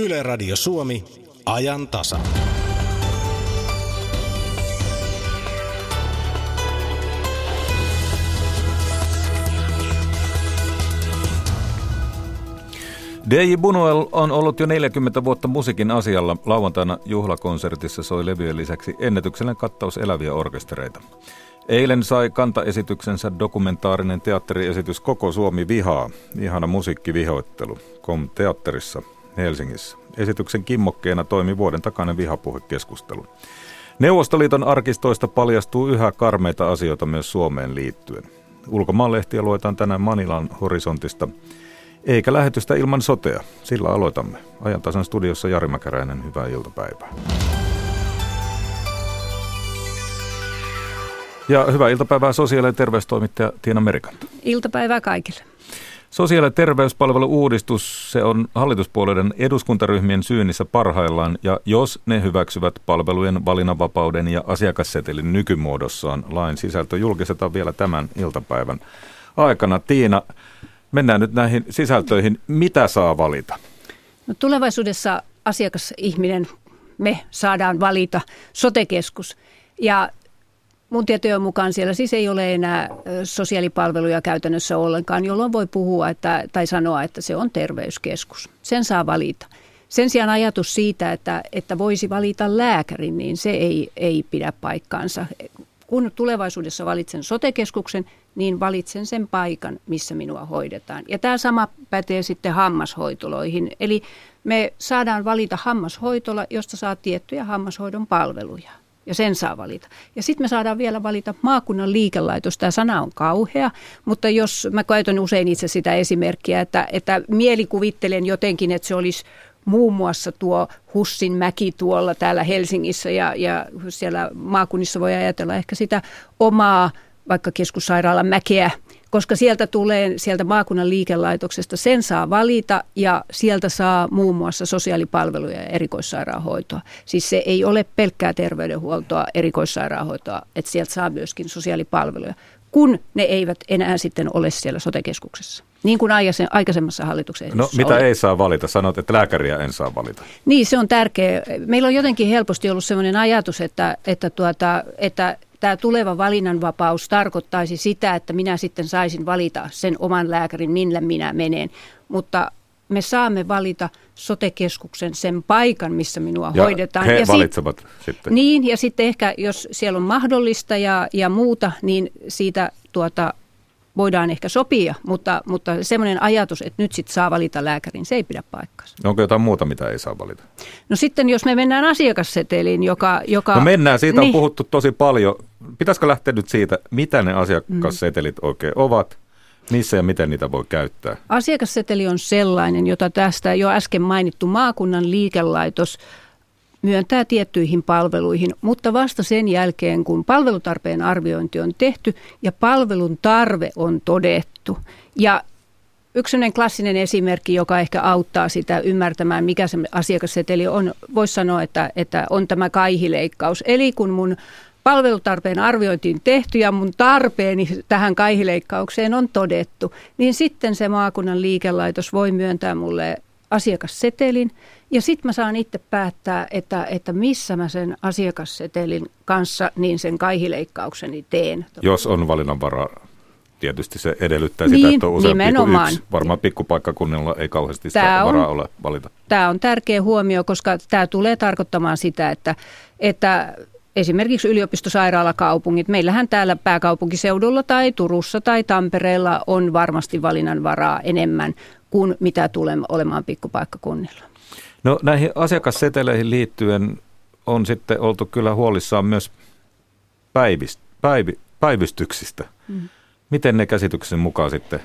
Yle Radio Suomi, ajan tasa. DJ Bunuel on ollut jo 40 vuotta musiikin asialla. Lauantaina juhlakonsertissa soi levyjen lisäksi ennätyksellinen kattaus eläviä orkestereita. Eilen sai kantaesityksensä dokumentaarinen teatteriesitys Koko Suomi vihaa, ihana musiikkivihoittelu, kom teatterissa Helsingissä. Esityksen kimmokkeena toimi vuoden takainen vihapuhekeskustelu. Neuvostoliiton arkistoista paljastuu yhä karmeita asioita myös Suomeen liittyen. Ulkomaanlehtiä luetaan tänään Manilan horisontista, eikä lähetystä ilman sotea. Sillä aloitamme. Ajantasan studiossa Jari Mäkäräinen, hyvää iltapäivää. Ja hyvää iltapäivää sosiaali- ja terveystoimittaja Tiina Merikanta. Iltapäivää kaikille. Sosiaali- ja terveyspalvelu-uudistus, se on hallituspuolueiden eduskuntaryhmien syynnissä parhaillaan, ja jos ne hyväksyvät palvelujen valinnanvapauden ja asiakassetelin nykymuodossaan, lain sisältö julkistetaan vielä tämän iltapäivän aikana. Tiina, mennään nyt näihin sisältöihin. Mitä saa valita? No, tulevaisuudessa asiakasihminen, me saadaan valita sotekeskus. Ja Mun tietojen mukaan siellä siis ei ole enää sosiaalipalveluja käytännössä ollenkaan, jolloin voi puhua että, tai sanoa, että se on terveyskeskus. Sen saa valita. Sen sijaan ajatus siitä, että, että voisi valita lääkärin, niin se ei, ei pidä paikkaansa. Kun tulevaisuudessa valitsen sotekeskuksen, niin valitsen sen paikan, missä minua hoidetaan. Ja tämä sama pätee sitten hammashoitoloihin. Eli me saadaan valita hammashoitola, josta saa tiettyjä hammashoidon palveluja ja sen saa valita. Ja sitten me saadaan vielä valita maakunnan liikelaitos. Tämä sana on kauhea, mutta jos mä käytän usein itse sitä esimerkkiä, että, että mielikuvittelen jotenkin, että se olisi muun muassa tuo Hussin mäki tuolla täällä Helsingissä ja, ja siellä maakunnissa voi ajatella ehkä sitä omaa vaikka keskussairaalan mäkeä, koska sieltä tulee sieltä maakunnan liikelaitoksesta, sen saa valita ja sieltä saa muun muassa sosiaalipalveluja ja erikoissairaanhoitoa. Siis se ei ole pelkkää terveydenhuoltoa, erikoissairaanhoitoa, että sieltä saa myöskin sosiaalipalveluja, kun ne eivät enää sitten ole siellä sotekeskuksessa. Niin kuin aikaisemmassa hallituksen No mitä oli. ei saa valita? Sanot, että lääkäriä en saa valita. Niin, se on tärkeä. Meillä on jotenkin helposti ollut sellainen ajatus, että, että, tuota, että tämä tuleva valinnanvapaus tarkoittaisi sitä, että minä sitten saisin valita sen oman lääkärin, millä minä menen. Mutta me saamme valita sotekeskuksen sen paikan, missä minua ja hoidetaan. He ja valitsevat sit, sitten. Niin, ja sitten ehkä jos siellä on mahdollista ja, ja muuta, niin siitä tuota, voidaan ehkä sopia, mutta, mutta semmoinen ajatus, että nyt sitten saa valita lääkärin, se ei pidä paikkansa. Onko jotain muuta, mitä ei saa valita? No sitten jos me mennään asiakasseteliin, joka... joka no mennään, siitä niin. on puhuttu tosi paljon. Pitäisikö lähteä nyt siitä, mitä ne asiakassetelit mm. oikein ovat? Missä ja miten niitä voi käyttää? Asiakasseteli on sellainen, jota tästä jo äsken mainittu maakunnan liikelaitos myöntää tiettyihin palveluihin, mutta vasta sen jälkeen, kun palvelutarpeen arviointi on tehty ja palvelun tarve on todettu. Ja Yksi klassinen esimerkki, joka ehkä auttaa sitä ymmärtämään, mikä se asiakasseteli on, voisi sanoa, että, että on tämä kaihileikkaus. Eli kun mun palvelutarpeen arviointiin tehty ja mun tarpeeni tähän kaihileikkaukseen on todettu, niin sitten se maakunnan liikelaitos voi myöntää mulle asiakassetelin ja sitten mä saan itse päättää, että, että missä mä sen asiakassetelin kanssa niin sen kaihileikkaukseni teen. Jos on valinnanvaraa. Tietysti se edelyttää niin, sitä, että on useampi kuin yksi. Varmaan pikkupaikkakunnilla ei kauheasti sitä tämä varaa on, ole valita. Tämä on tärkeä huomio, koska tämä tulee tarkoittamaan sitä, että, että esimerkiksi yliopistosairaalakaupungit, meillähän täällä pääkaupunkiseudulla tai Turussa tai Tampereella on varmasti valinnanvaraa enemmän kuin mitä tulee olemaan pikkupaikkakunnilla. No näihin asiakasseteleihin liittyen on sitten oltu kyllä huolissaan myös päivist, päivi, päivystyksistä. Mm. Miten ne käsityksen mukaan sitten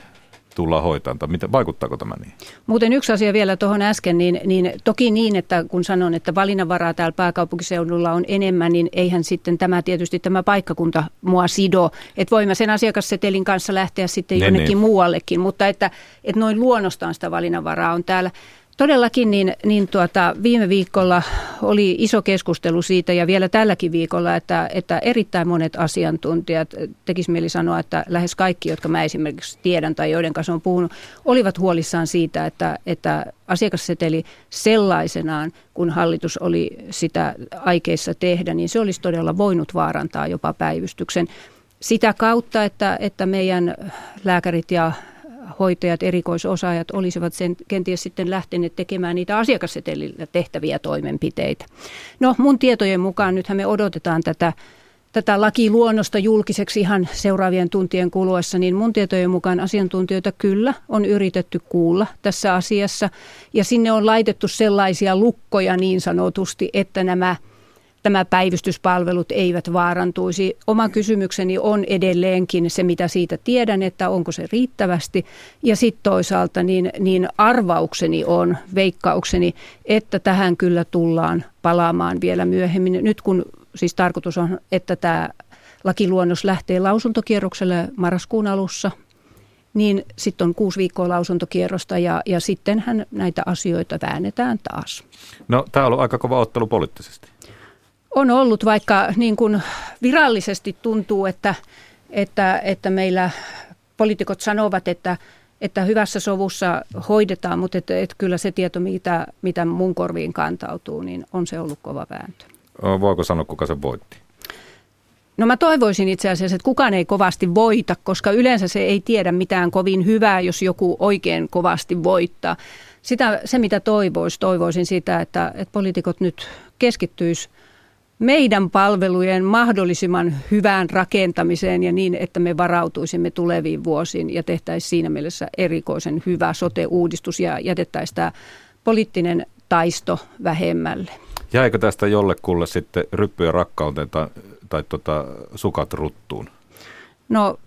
tullaan hoitamaan, tai miten, vaikuttaako tämä niin? Muuten yksi asia vielä tuohon äsken, niin, niin toki niin, että kun sanon, että valinnanvaraa täällä pääkaupunkiseudulla on enemmän, niin eihän sitten tämä tietysti tämä paikkakunta mua sido. Että voimme sen asiakassetelin kanssa lähteä sitten ne, jonnekin niin. muuallekin, mutta että, että noin luonnostaan sitä valinnanvaraa on täällä. Todellakin niin, niin tuota, viime viikolla oli iso keskustelu siitä ja vielä tälläkin viikolla, että, että erittäin monet asiantuntijat, tekisi mieli sanoa, että lähes kaikki, jotka mä esimerkiksi tiedän tai joiden kanssa on puhunut, olivat huolissaan siitä, että, että asiakasseteli sellaisenaan, kun hallitus oli sitä aikeissa tehdä, niin se olisi todella voinut vaarantaa jopa päivystyksen. Sitä kautta, että, että meidän lääkärit ja hoitajat, erikoisosaajat olisivat sen kenties sitten lähteneet tekemään niitä asiakassetelillä tehtäviä toimenpiteitä. No mun tietojen mukaan nythän me odotetaan tätä tätä lakiluonnosta julkiseksi ihan seuraavien tuntien kuluessa, niin mun tietojen mukaan asiantuntijoita kyllä on yritetty kuulla tässä asiassa. Ja sinne on laitettu sellaisia lukkoja niin sanotusti, että nämä – tämä päivystyspalvelut eivät vaarantuisi. Oma kysymykseni on edelleenkin se, mitä siitä tiedän, että onko se riittävästi. Ja sitten toisaalta niin, niin arvaukseni on, veikkaukseni, että tähän kyllä tullaan palaamaan vielä myöhemmin. Nyt kun siis tarkoitus on, että tämä lakiluonnos lähtee lausuntokierrokselle marraskuun alussa, niin sitten on kuusi viikkoa lausuntokierrosta ja, ja sittenhän näitä asioita väännetään taas. No tämä on ollut aika kova ottelu poliittisesti. On ollut, vaikka niin kuin virallisesti tuntuu, että, että, että meillä poliitikot sanovat, että, että hyvässä sovussa hoidetaan, mutta että, että kyllä se tieto, mitä, mitä mun korviin kantautuu, niin on se ollut kova vääntö. Voiko sanoa, kuka se voitti? No mä toivoisin itse asiassa, että kukaan ei kovasti voita, koska yleensä se ei tiedä mitään kovin hyvää, jos joku oikein kovasti voittaa. Sitä, se mitä toivoisin, toivoisin sitä, että, että poliitikot nyt keskittyisivät meidän palvelujen mahdollisimman hyvään rakentamiseen ja niin, että me varautuisimme tuleviin vuosiin ja tehtäisiin siinä mielessä erikoisen hyvä sote-uudistus ja jätettäisiin tämä poliittinen taisto vähemmälle. Jäikö tästä jollekulle sitten ryppyä rakkauteen tai, tai tota, sukat ruttuun? No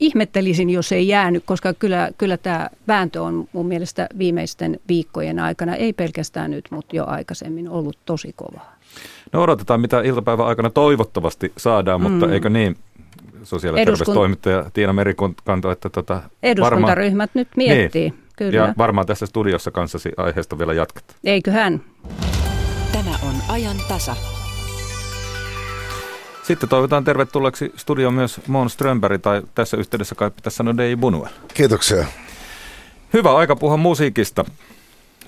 ihmettelisin, jos ei jäänyt, koska kyllä, kyllä tämä vääntö on mun mielestä viimeisten viikkojen aikana, ei pelkästään nyt, mutta jo aikaisemmin ollut tosi kovaa. No odotetaan, mitä iltapäivän aikana toivottavasti saadaan, mutta mm. eikö niin, sosiaali- ja Eduskunt... terveystoimittaja Tiina Merikanto, että tota, Eduskuntaryhmät varmaan, nyt miettii. Niin, kyllä. Ja varmaan tässä studiossa kanssasi aiheesta vielä jatketaan. Eiköhän. Tämä on ajan tasa. Sitten toivotaan tervetulleeksi studioon myös Mon Strömberg, tai tässä yhteydessä kai pitäisi sanoa Dei Bunue. Kiitoksia. Hyvä aika puhua musiikista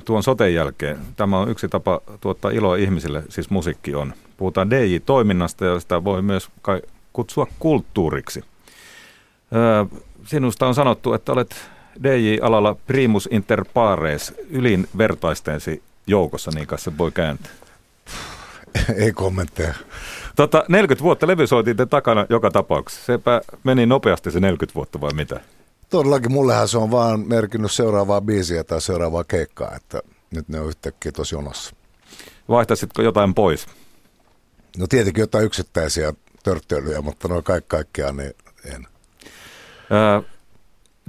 tuon soten jälkeen. Tämä on yksi tapa tuottaa iloa ihmisille, siis musiikki on. Puhutaan DJ-toiminnasta ja sitä voi myös kai kutsua kulttuuriksi. sinusta on sanottu, että olet DJ-alalla primus inter pares, ylin vertaistensi joukossa, niin kanssa voi kääntää. Ei kommentteja. Tota, 40 vuotta levysoitin takana joka tapauksessa. Sepä meni nopeasti se 40 vuotta vai mitä? Todellakin mullehan se on vaan merkinnyt seuraavaa biisiä tai seuraavaa keikkaa, että nyt ne on yhtäkkiä tosi jonossa. Vaihtaisitko jotain pois? No tietenkin jotain yksittäisiä törttöilyjä, mutta noin kaikki kaikkiaan niin en. Ää,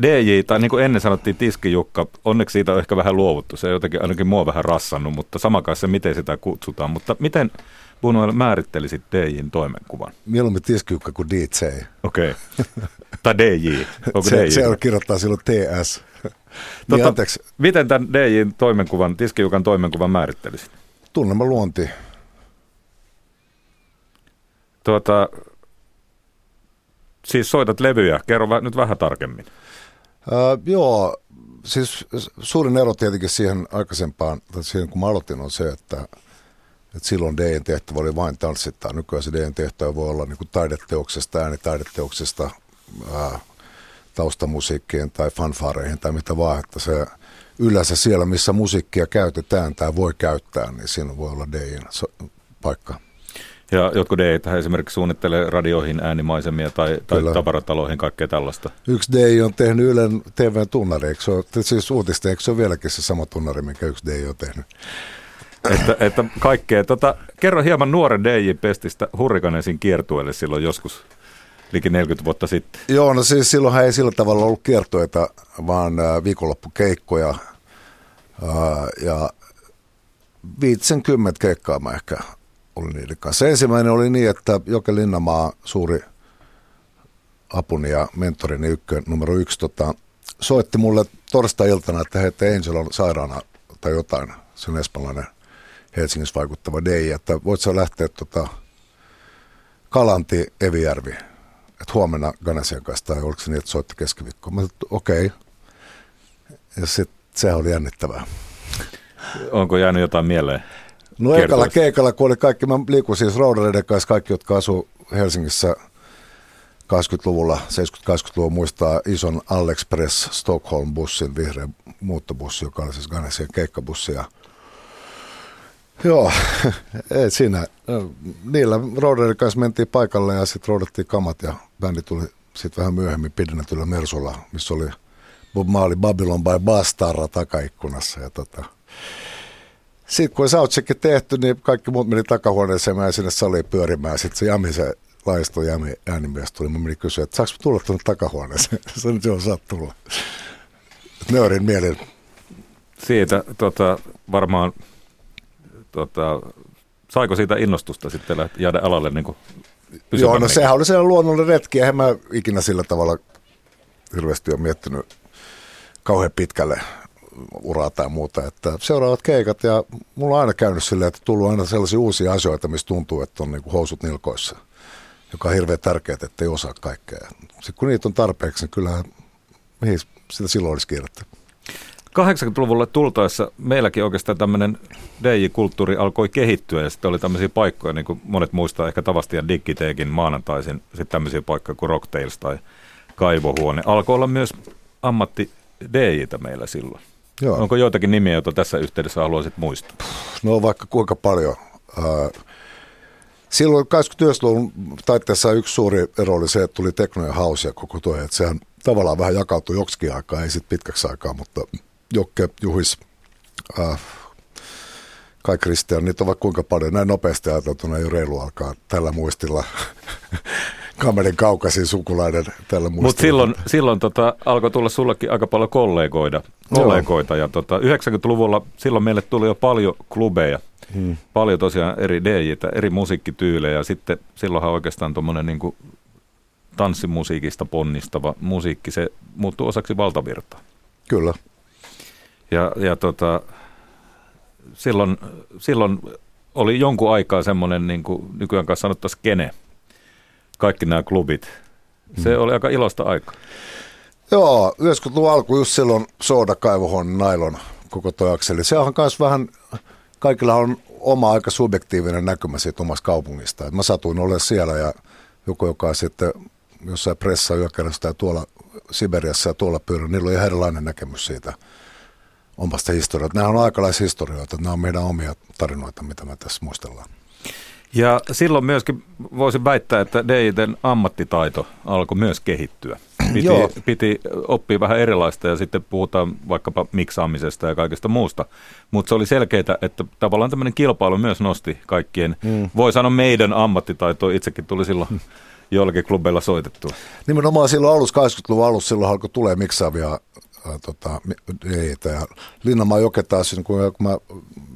DJ, tai niin kuin ennen sanottiin tiskijukka, onneksi siitä on ehkä vähän luovuttu. Se on jotenkin ainakin mua vähän rassannut, mutta sama se, miten sitä kutsutaan. Mutta miten Bunuel määrittelisit DJin toimenkuvan? Mieluummin tiskijukka kuin DJ. Okei. Okay. tai DJ. Onko se, DJ? se on kirjoittaa silloin TS. niin, tota, miten tämän DJin toimenkuvan, tiskijukan toimenkuvan määrittelisit? Tunnelma luonti. Tuota, siis soitat levyjä. Kerro nyt vähän tarkemmin. Uh, joo, siis suurin ero tietenkin siihen aikaisempaan, tai siihen kun mä aloitin, on se, että, että silloin DJn tehtävä oli vain tanssittaa. Nykyään se DJn tehtävä voi olla niin taideteoksesta, äänitaideteoksesta, ää, taustamusiikkiin tai fanfaareihin tai mitä vaan, että se yleensä siellä, missä musiikkia käytetään tai voi käyttää, niin siinä voi olla DJn paikka. Ja jotkut DJ esimerkiksi suunnittelee radioihin äänimaisemia tai, tai tavarataloihin, kaikkea tällaista. Yksi DJ on tehnyt Ylen TV-tunnari, eikö se ole, siis uutista, eikö se ole vieläkin se sama tunnari, mikä yksi DJ on tehnyt? Että, että kaikkea. Tota, kerro hieman nuoren DJ-pestistä Hurrikanesin kiertueelle silloin joskus liki 40 vuotta sitten. Joo, no siis silloinhan ei sillä tavalla ollut kiertueita, vaan äh, viikonloppukeikkoja. Äh, ja 50 keikkaa mä ehkä oli niiden kanssa. Ensimmäinen oli niin, että Joke Linnamaa, suuri apuni ja mentorini ykkö, numero yksi, tota, soitti mulle torstai-iltana, että hei, että Angel on sairaana tai jotain. Se on espanjalainen Helsingissä vaikuttava DJ, että voit sä lähteä tota, Kalanti, Evijärvi, että huomenna Ganesian kanssa, tai oliko se niin, että soitti keskiviikkoon. Mä okei. Okay. Ja sitten sehän oli jännittävää. Onko jäänyt jotain mieleen? No ekalla keikalla, kun oli kaikki, mä liikun siis roudareiden kanssa, kaikki, jotka asuu Helsingissä 80-luvulla, 70-80-luvulla muistaa ison Alex Press Stockholm-bussin, vihreä muuttobussi, joka oli siis Ganesian keikkabussi. Ja Joo, ei siinä. Niillä roudareiden kanssa mentiin paikalle ja sitten roudattiin kamat ja bändi tuli sitten vähän myöhemmin pidennetyllä Mersulla, missä oli Bob Marley Babylon by Bastarra takaikkunassa. Ja tota, sitten kun soundcheckin tehty, niin kaikki muut meni takahuoneeseen, mä sinne saliin pyörimään. Sitten se Jami, se laisto Jami äänimies tuli, mä menin kysyä, että saanko tulla tuonne takahuoneeseen? Se nyt joo, saat tulla. Nöyrin mielin. Siitä tota, varmaan, tota, saiko siitä innostusta sitten jäädä alalle niin kuin Joo, no sehän oli sellainen luonnollinen retki, eihän mä ikinä sillä tavalla hirveästi ole miettinyt kauhean pitkälle uraa tai muuta. Että seuraavat keikat ja mulla on aina käynyt silleen, että tullut aina sellaisia uusia asioita, missä tuntuu, että on niin kuin housut nilkoissa, joka on hirveän tärkeää, että ei osaa kaikkea. Sitten kun niitä on tarpeeksi, niin kyllähän mihin sitä silloin olisi kiirettä. 80-luvulle tultaessa meilläkin oikeastaan tämmöinen DJ-kulttuuri alkoi kehittyä ja sitten oli tämmöisiä paikkoja, niin kuin monet muistaa ehkä Tavasti ja Digiteekin maanantaisin, sitten tämmöisiä paikkoja kuin Rocktails tai Kaivohuone. Alkoi olla myös ammatti DJitä meillä silloin. Joo. Onko joitakin nimiä, joita tässä yhteydessä haluaisit muistaa? No vaikka kuinka paljon. Silloin 80-luvun taitteessa yksi suuri ero oli se, että tuli tekno ja house koko tuo, että sehän tavallaan vähän jakautui joksikin aikaa, ei sitten pitkäksi aikaa, mutta Jokke, Juhis, äh, Kai Kristian, niitä on vaikka kuinka paljon. Näin nopeasti ajateltuna ei ole reilu alkaa tällä muistilla kamerin kaukaisin sukulainen tällä muistilla. Mutta silloin, silloin tota, alkoi tulla sullekin aika paljon kollegoita. kollegoita ja tota, 90-luvulla silloin meille tuli jo paljon klubeja. Hmm. Paljon tosiaan eri DJitä, eri musiikkityylejä. Sitten silloinhan oikeastaan tuommoinen niin tanssimusiikista ponnistava musiikki, se muuttuu osaksi valtavirtaa. Kyllä. Ja, ja tota, silloin, silloin oli jonkun aikaa semmoinen, niin kuin nykyään kanssa sanottaisiin kene, kaikki nämä klubit. Se mm. oli aika ilosta aikaa. Joo, 90-luvun alku just silloin Sooda, Kaivohon, Nailon koko toi akseli. Se on myös vähän, kaikilla on oma aika subjektiivinen näkymä siitä omasta kaupungista. Et mä satuin olemaan siellä ja joku, joka on sitten jossain pressa yökerrassa tai tuolla Siberiassa ja tuolla pyörä, niillä on ihan erilainen näkemys siitä omasta historiasta. Nämä on aikalaishistorioita, nämä on meidän omia tarinoita, mitä me tässä muistellaan. Ja silloin myöskin voisin väittää, että DJten ammattitaito alkoi myös kehittyä. Piti, Joo. piti oppia vähän erilaista ja sitten puhutaan vaikkapa miksaamisesta ja kaikesta muusta. Mutta se oli selkeää, että tavallaan tämmöinen kilpailu myös nosti kaikkien, mm. voi sanoa meidän ammattitaitoa, itsekin tuli silloin mm. jollakin klubeilla soitettua. Nimenomaan silloin alussa, 80-luvun alussa, silloin alkoi tulee miksaavia ää, tota, DJitä. Ja Linnamaa Joke taas, niin kun mä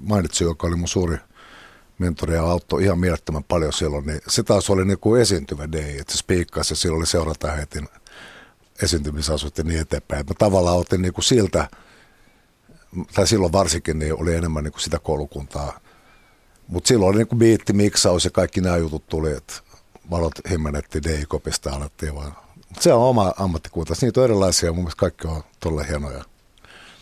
mainitsin, joka oli mun suuri – mentoria auttoi ihan mielettömän paljon silloin, niin se taas oli niin kuin esiintyvä day, että se spiikkasi ja silloin oli seuratähetin esiintymisasut ja niin eteenpäin. Mä tavallaan otin niin kuin siltä, tai silloin varsinkin, niin oli enemmän niin kuin sitä koulukuntaa. Mutta silloin oli niin kuin biitti, miksaus ja kaikki nämä jutut tuli, että valot himmenetti day-kopista alettiin vaan. Se on oma ammattikunta. Niitä on erilaisia, mun mielestä kaikki on todella hienoja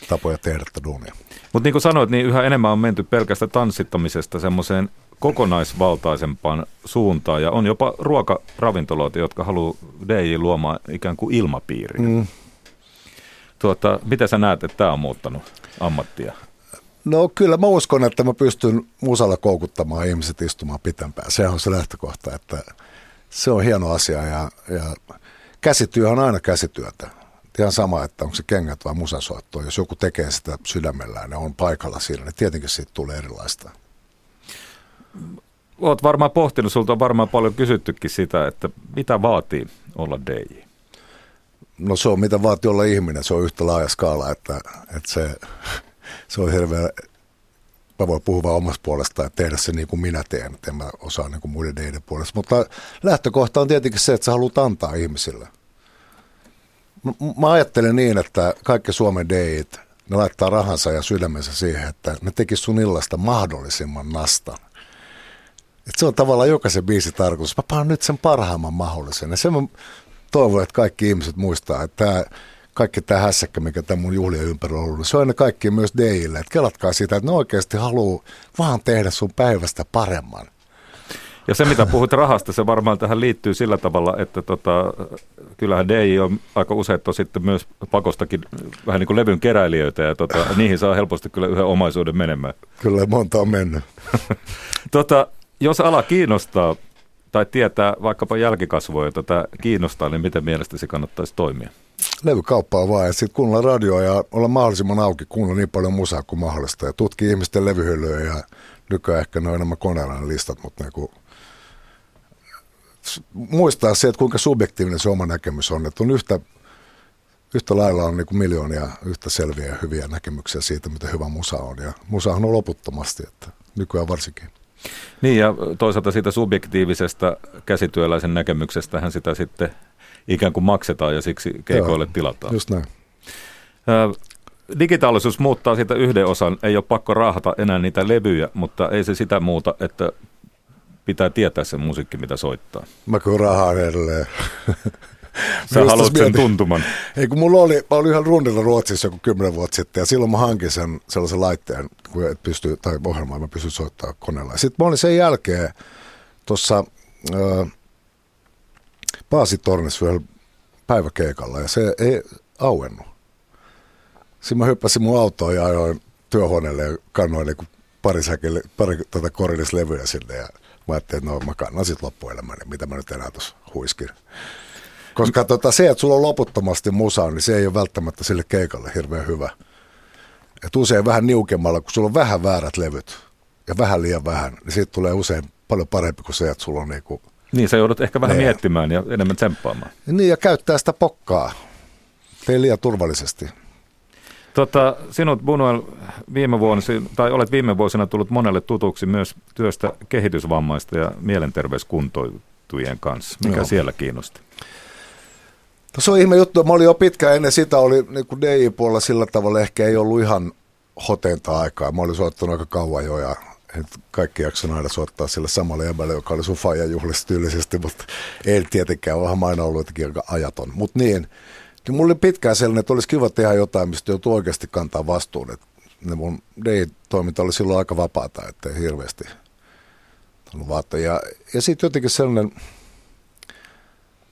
tapoja tehdä tätä duunia. Mutta niin kuin sanoit, niin yhä enemmän on menty pelkästä tanssittamisesta semmoiseen kokonaisvaltaisempaan suuntaan. Ja on jopa ruokaravintoloita, jotka haluaa DJ luomaan ikään kuin ilmapiiriä. Mm. Tuota, mitä sä näet, että tämä on muuttanut ammattia? No kyllä mä uskon, että mä pystyn musalla koukuttamaan ihmiset istumaan pitempään. Se on se lähtökohta, että se on hieno asia ja, ja käsityö on aina käsityötä ihan sama, että onko se kengät vai musasoitto. Jos joku tekee sitä sydämellään ja on paikalla siinä, niin tietenkin siitä tulee erilaista. Olet varmaan pohtinut, sulta on varmaan paljon kysyttykin sitä, että mitä vaatii olla DJ? No se on mitä vaatii olla ihminen, se on yhtä laaja skaala, että, että se, se on hirveän, mä voin puhua omasta puolesta ja tehdä se niin kuin minä teen, että en mä osaa niin kuin muiden deiden puolesta. Mutta lähtökohta on tietenkin se, että sä haluat antaa ihmisille – mä ajattelen niin, että kaikki Suomen deit, ne laittaa rahansa ja sydämensä siihen, että ne tekis sun illasta mahdollisimman nastan. Et se on tavallaan jokaisen biisi tarkoitus. Mä nyt sen parhaimman mahdollisen. Ja sen mä toivon, että kaikki ihmiset muistaa, että tää, kaikki tämä hässäkkä, mikä tämän mun juhlien ympärillä on ollut, niin se on ennen kaikki myös Deille. Että kelatkaa sitä, että ne oikeasti haluaa vaan tehdä sun päivästä paremman. Ja se, mitä puhut rahasta, se varmaan tähän liittyy sillä tavalla, että tota, kyllähän DJ on aika usein sitten myös pakostakin vähän niin kuin levyn keräilijöitä, ja tota, niihin saa helposti kyllä yhden omaisuuden menemään. Kyllä monta on mennyt. tota, jos ala kiinnostaa tai tietää vaikkapa jälkikasvoja, tätä kiinnostaa, niin miten mielestäsi kannattaisi toimia? Levykauppaa vaan ja sitten kuunnella radioa ja olla mahdollisimman auki, kuunnella niin paljon musaa kuin mahdollista ja tutki ihmisten levyhyllyä ja nykyään ehkä ne on enemmän koneella listat, mutta niinku, muistaa se, että kuinka subjektiivinen se oma näkemys on, että on yhtä, yhtä lailla on niinku miljoonia yhtä selviä ja hyviä näkemyksiä siitä, mitä hyvä musa on ja musahan on loputtomasti, että nykyään varsinkin. Niin ja toisaalta siitä subjektiivisesta käsityöläisen näkemyksestähän sitä sitten ikään kuin maksetaan ja siksi keikoille Joo, tilataan. Just näin. digitaalisuus muuttaa sitä yhden osan. Ei ole pakko raahata enää niitä levyjä, mutta ei se sitä muuta, että pitää tietää se musiikki, mitä soittaa. Mä kyllä rahaan edelleen. Sä haluat sen tuntuman. Ei kun mulla oli, mä olin ihan rundilla Ruotsissa joku kymmenen vuotta sitten ja silloin mä hankin sen sellaisen laitteen, kun et pysty, tai ohjelmaa mä pystyn soittamaan koneella. Sitten mä olin sen jälkeen tuossa äh, Paasitornissa vielä päiväkeikalla ja se ei auennut. Sitten mä hyppäsin mun autoon ja ajoin työhuoneelle ja kannoin niin pari, säkille, pari tota korillislevyjä sinne ja mä ajattelin, että no mä kannan sitten loppuelämäni, mitä mä nyt enää tuossa huiskin. Koska tota, se, että sulla on loputtomasti musaa, niin se ei ole välttämättä sille keikalle hirveän hyvä. Et usein vähän niukemmalla, kun sulla on vähän väärät levyt ja vähän liian vähän, niin siitä tulee usein paljon parempi kuin se, että sulla on niinku Niin, sä joudut ehkä vähän Niin. miettimään ja enemmän tsemppaamaan. Niin, ja käyttää sitä pokkaa. Liian turvallisesti. Tota, sinut Bunuel viime vuosina, tai olet viime vuosina tullut monelle tutuksi myös työstä kehitysvammaista ja mielenterveyskuntoutujien kanssa. Mikä Joo. siellä kiinnosti? No se on ihme juttu. Mä olin jo pitkään ennen sitä, oli niin kuin DJ-puolella sillä tavalla ehkä ei ollut ihan hoteinta aikaa. Mä olin soittanut aika kauan jo ja et kaikki jakson aina soittaa sille samalle jäbälle, joka oli sun faija tyylisesti, mutta ei tietenkään, onhan aina ollut aika ajaton. Mutta niin, niin mulla oli pitkään sellainen, että olisi kiva tehdä jotain, mistä joutuu oikeasti kantaa vastuun. Et ne mun DJ-toiminta oli silloin aika vapaata, että hirveästi ollut vaatteja. Ja, ja sitten jotenkin sellainen,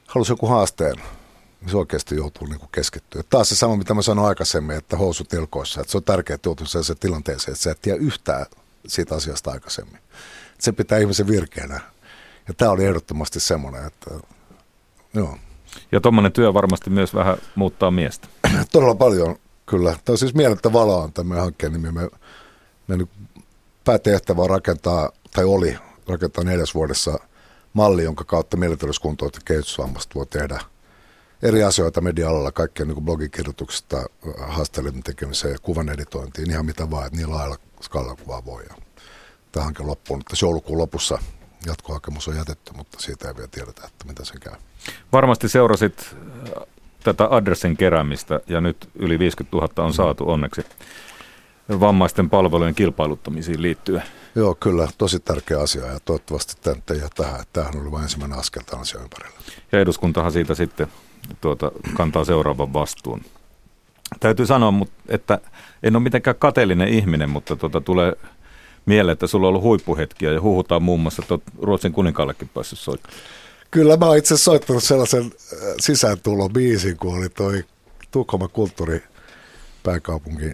halusi joku haasteen, missä oikeasti joutuu niin keskittyä. Taas se sama, mitä mä sanoin aikaisemmin, että housut ilkoissa, että se on tärkeää, että joutuu sellaiseen tilanteeseen, että sä et tiedä yhtään siitä asiasta aikaisemmin. Se pitää ihmisen virkeänä. Ja tämä oli ehdottomasti semmoinen, että joo, Ja tuommoinen työ varmasti myös vähän muuttaa miestä. todella paljon kyllä. Tämä on siis Mielettä valoa on tämä hankkeen nimi. Me, me nyt päätehtävä rakentaa, tai oli rakentaa neljäs vuodessa malli, jonka kautta mielenterveyskuntout ja kehitysvammasta voi tehdä eri asioita media-alalla, kaikkea niin blogikirjoituksista, haasteellinen tekemiseen ja kuvan editointiin, ihan mitä vaan, että niin lailla skaalalla kuin vaan voi. Ja tämä hanke loppuu nyt tässä joulukuun lopussa. Jatkohakemus on jätetty, mutta siitä ei vielä tiedetä, että mitä sen käy. Varmasti seurasit äh, tätä adressin keräämistä ja nyt yli 50 000 on saatu onneksi vammaisten palvelujen kilpailuttamisiin liittyen. Joo, kyllä, tosi tärkeä asia ja toivottavasti tämä ei jää tähän. Tämähän oli vain ensimmäinen askel tämän asian ympärillä. Ja eduskuntahan siitä sitten tuota, kantaa seuraavan vastuun. Täytyy sanoa, että en ole mitenkään kateellinen ihminen, mutta tuota, tulee mieleen, että sulla on ollut huippuhetkiä ja huhutaan muun muassa, että Ruotsin kuninkaallekin päässyt soittamaan. Kyllä mä oon itse soittanut sellaisen äh, sisääntulon biisin, kun oli toi Tukholman kulttuuripääkaupunki äh,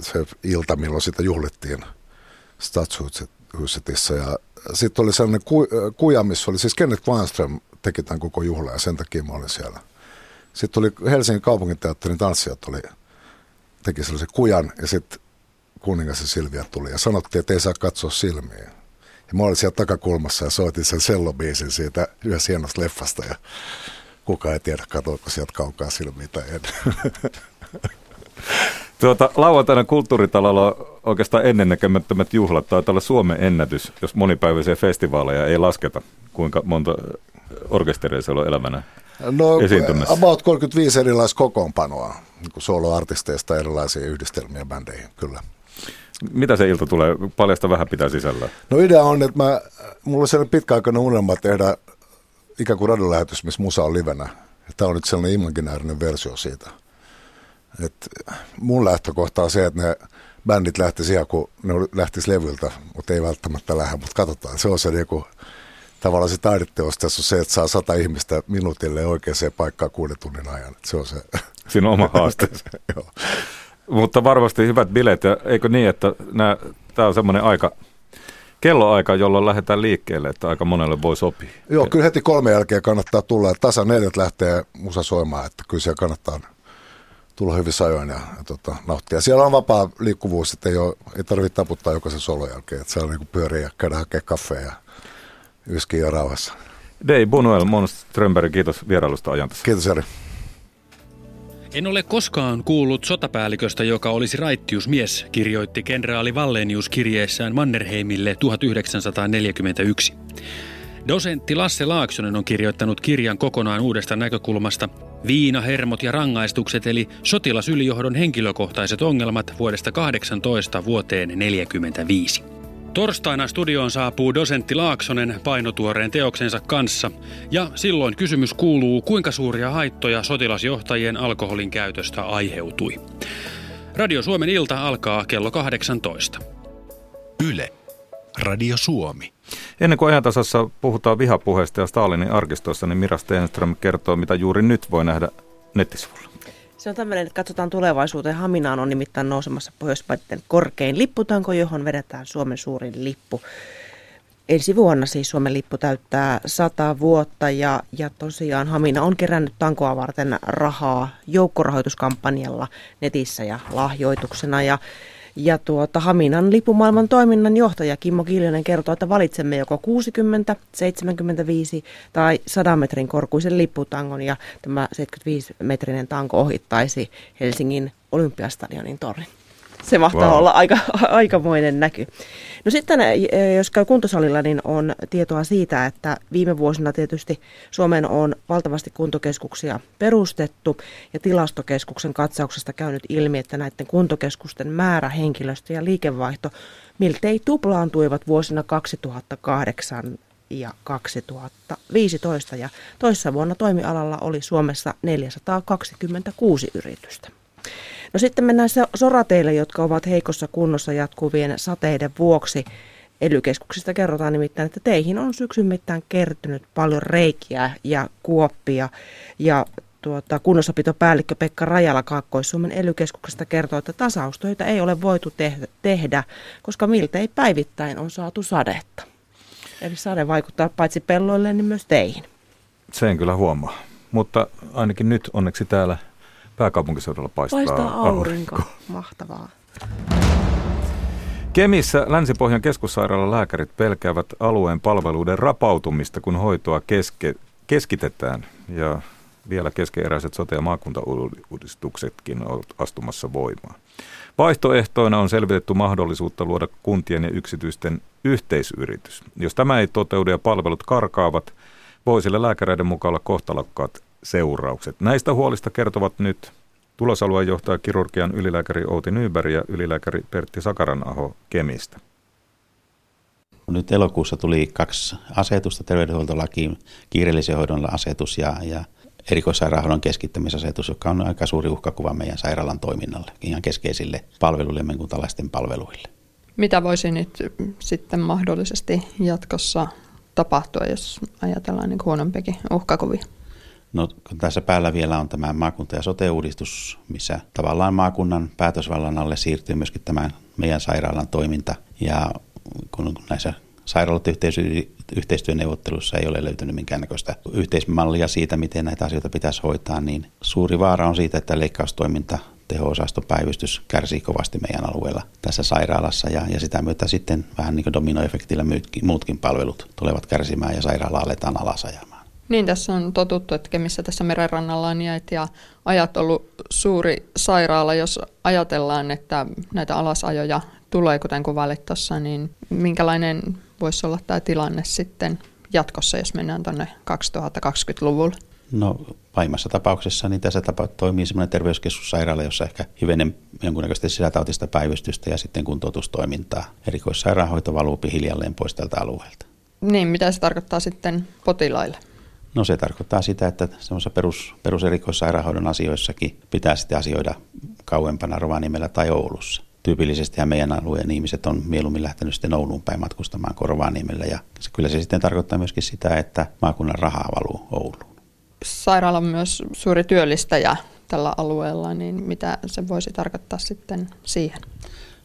se ilta, milloin sitä juhlittiin Stadshusetissa. Ja sitten oli sellainen ku, äh, kuja, missä oli siis Kenneth Kvarnström teki tämän koko juhlan ja sen takia mä olin siellä. Sitten tuli Helsingin kaupunginteatterin tanssijat oli, teki sellaisen kujan ja sitten kuningas ja Silvia tuli ja sanottiin, että ei saa katsoa silmiä. Ja mä olin siellä takakulmassa ja soitin sen sellobiisin siitä yhdessä hienosta leffasta ja kukaan ei tiedä, katoiko sieltä kaukaa silmiä tai en. Tuota, lauantaina kulttuuritalolla on oikeastaan ennennäkemättömät juhlat. Taitaa olla Suomen ennätys, jos monipäiväisiä festivaaleja ei lasketa. Kuinka monta orkesteria siellä on elävänä No esiintymässä? about 35 erilaista kokoonpanoa. Niin soloartisteista erilaisia yhdistelmiä bändeihin, kyllä. Mitä se ilta tulee? Paljasta vähän pitää sisällä. No idea on, että mä, mulla on sellainen pitkäaikainen unelma tehdä ikään kuin radiolähetys, missä musa on livenä. Tämä on nyt sellainen imaginäärinen versio siitä. Et mun lähtökohta on se, että ne bändit lähtisivät ihan kun ne lähtis levyltä, mutta ei välttämättä lähde, mutta katsotaan. Se on se niinku, tavallaan se taideteos tässä on se, että saa sata ihmistä minuutille oikeaan paikkaan kuuden tunnin ajan. Se on se. Siinä on oma haasteensa. Mutta varmasti hyvät bileet, ja eikö niin, että tämä on semmoinen aika, kelloaika, jolloin lähdetään liikkeelle, että aika monelle voi sopia. Joo, kyllä heti kolme jälkeen kannattaa tulla, että tasa neljät lähtee musa soimaan, että kyllä siellä kannattaa tulla hyvissä ajoin ja, ja tota, nauttia. Siellä on vapaa liikkuvuus, että ei, ole, ei tarvitse taputtaa jokaisen solon jälkeen, että siellä on niin pyöriä ja käydä hakea kaffeja ja yskiä ja rauhassa. Dei Bunuel, Mons Strömberg, kiitos vierailusta ajantassa. Kiitos Jari. En ole koskaan kuullut sotapäälliköstä, joka olisi raittiusmies, kirjoitti kenraali Wallenius kirjeessään Mannerheimille 1941. Dosentti Lasse Laaksonen on kirjoittanut kirjan kokonaan uudesta näkökulmasta Viina, hermot ja rangaistukset eli sotilasylijohdon henkilökohtaiset ongelmat vuodesta 18 vuoteen 1945. Torstaina studioon saapuu dosentti Laaksonen painotuoreen teoksensa kanssa, ja silloin kysymys kuuluu, kuinka suuria haittoja sotilasjohtajien alkoholin käytöstä aiheutui. Radio Suomen ilta alkaa kello 18. Yle. Radio Suomi. Ennen kuin ajantasassa puhutaan vihapuheesta ja Stalinin arkistossa, niin Mira Stenström kertoo, mitä juuri nyt voi nähdä nettisivulla. Se on tämmöinen, että katsotaan tulevaisuuteen. Haminaan on nimittäin nousemassa Pohjoismaiden korkein lipputanko, johon vedetään Suomen suurin lippu. Ensi vuonna siis Suomen lippu täyttää sata vuotta ja, ja tosiaan Hamina on kerännyt tankoa varten rahaa joukkorahoituskampanjalla netissä ja lahjoituksena. Ja ja tuota, Haminan lipumaailman toiminnan johtaja Kimmo Kiljonen kertoo, että valitsemme joko 60, 75 tai 100 metrin korkuisen lipputangon ja tämä 75-metrinen tanko ohittaisi Helsingin Olympiastadionin torin. Se mahtaa wow. olla aika, aikamoinen näky. No sitten eh, jos käy kuntosalilla, niin on tietoa siitä, että viime vuosina tietysti Suomeen on valtavasti kuntokeskuksia perustettu ja tilastokeskuksen katsauksesta käynyt ilmi, että näiden kuntokeskusten määrä, henkilöstö ja liikevaihto miltei tuplaantuivat vuosina 2008 ja 2015 ja toissa vuonna toimialalla oli Suomessa 426 yritystä. No sitten mennään sorateille, jotka ovat heikossa kunnossa jatkuvien sateiden vuoksi. Elykeskuksista kerrotaan nimittäin, että teihin on syksyn mittaan kertynyt paljon reikiä ja kuoppia. Ja tuota, kunnossapitopäällikkö Pekka Rajala Kaakkois-Suomen elykeskuksesta kertoo, että tasaustöitä ei ole voitu te- tehdä, koska miltei päivittäin on saatu sadetta. Eli sade vaikuttaa paitsi pelloille, niin myös teihin. Sen kyllä huomaa. Mutta ainakin nyt onneksi täällä pääkaupunkiseudulla paistaa, paistaa aurinko. aurinko. Mahtavaa. Kemissä Länsi-Pohjan keskussairaalan lääkärit pelkäävät alueen palveluiden rapautumista, kun hoitoa keske, keskitetään. Ja vielä keskeeräiset sote- ja maakuntauudistuksetkin ovat astumassa voimaan. Vaihtoehtoina on selvitetty mahdollisuutta luoda kuntien ja yksityisten yhteisyritys. Jos tämä ei toteudu ja palvelut karkaavat, voi sillä lääkäreiden mukaan olla kohtalokkaat seuraukset. Näistä huolista kertovat nyt tulosalueen johtaja kirurgian ylilääkäri Outi Nyberg ja ylilääkäri Pertti Sakaranaho Kemistä. Nyt elokuussa tuli kaksi asetusta, terveydenhuoltolakiin, kiireellisen hoidon asetus ja, ja erikoissairaanhoidon keskittämisasetus, joka on aika suuri uhkakuva meidän sairaalan toiminnalle, ihan keskeisille palveluille, kuntalaisten palveluille. Mitä voisi nyt sitten mahdollisesti jatkossa tapahtua, jos ajatellaan niin huonompikin uhkakuvia? No tässä päällä vielä on tämä maakunta- ja sote-uudistus, missä tavallaan maakunnan päätösvallan alle siirtyy myöskin tämä meidän sairaalan toiminta. Ja kun näissä sairaalat yhteistyöneuvottelussa ei ole löytynyt minkäännäköistä yhteismallia siitä, miten näitä asioita pitäisi hoitaa, niin suuri vaara on siitä, että leikkaustoiminta teho-osastopäivystys kärsii kovasti meidän alueella tässä sairaalassa ja, ja sitä myötä sitten vähän niin kuin dominoefektillä muutkin palvelut tulevat kärsimään ja sairaala aletaan alasajamaan. Niin, tässä on totuttu, että missä tässä merenrannalla on jäit ja ajat ollut suuri sairaala. Jos ajatellaan, että näitä alasajoja tulee, kuten kuvailit tuossa, niin minkälainen voisi olla tämä tilanne sitten jatkossa, jos mennään tuonne 2020-luvulle? No pahimmassa tapauksessa niin tässä tapa, toimii semmoinen terveyskeskussairaala, jossa ehkä hivenen jonkunnäköistä sisätautista päivystystä ja sitten kuntoutustoimintaa. Erikoissairaanhoito valuu hiljalleen pois tältä alueelta. Niin, mitä se tarkoittaa sitten potilaille? No se tarkoittaa sitä, että semmoisessa perus, peruserikoissairaanhoidon asioissakin pitää sitten asioida kauempana Rovaniemellä tai Oulussa. Tyypillisesti meidän alueen ihmiset on mieluummin lähtenyt sitten Ouluun päin matkustamaan Korvaaniemelle ja se, kyllä se sitten tarkoittaa myöskin sitä, että maakunnan rahaa valuu Ouluun. Sairaala on myös suuri työllistäjä tällä alueella, niin mitä se voisi tarkoittaa sitten siihen?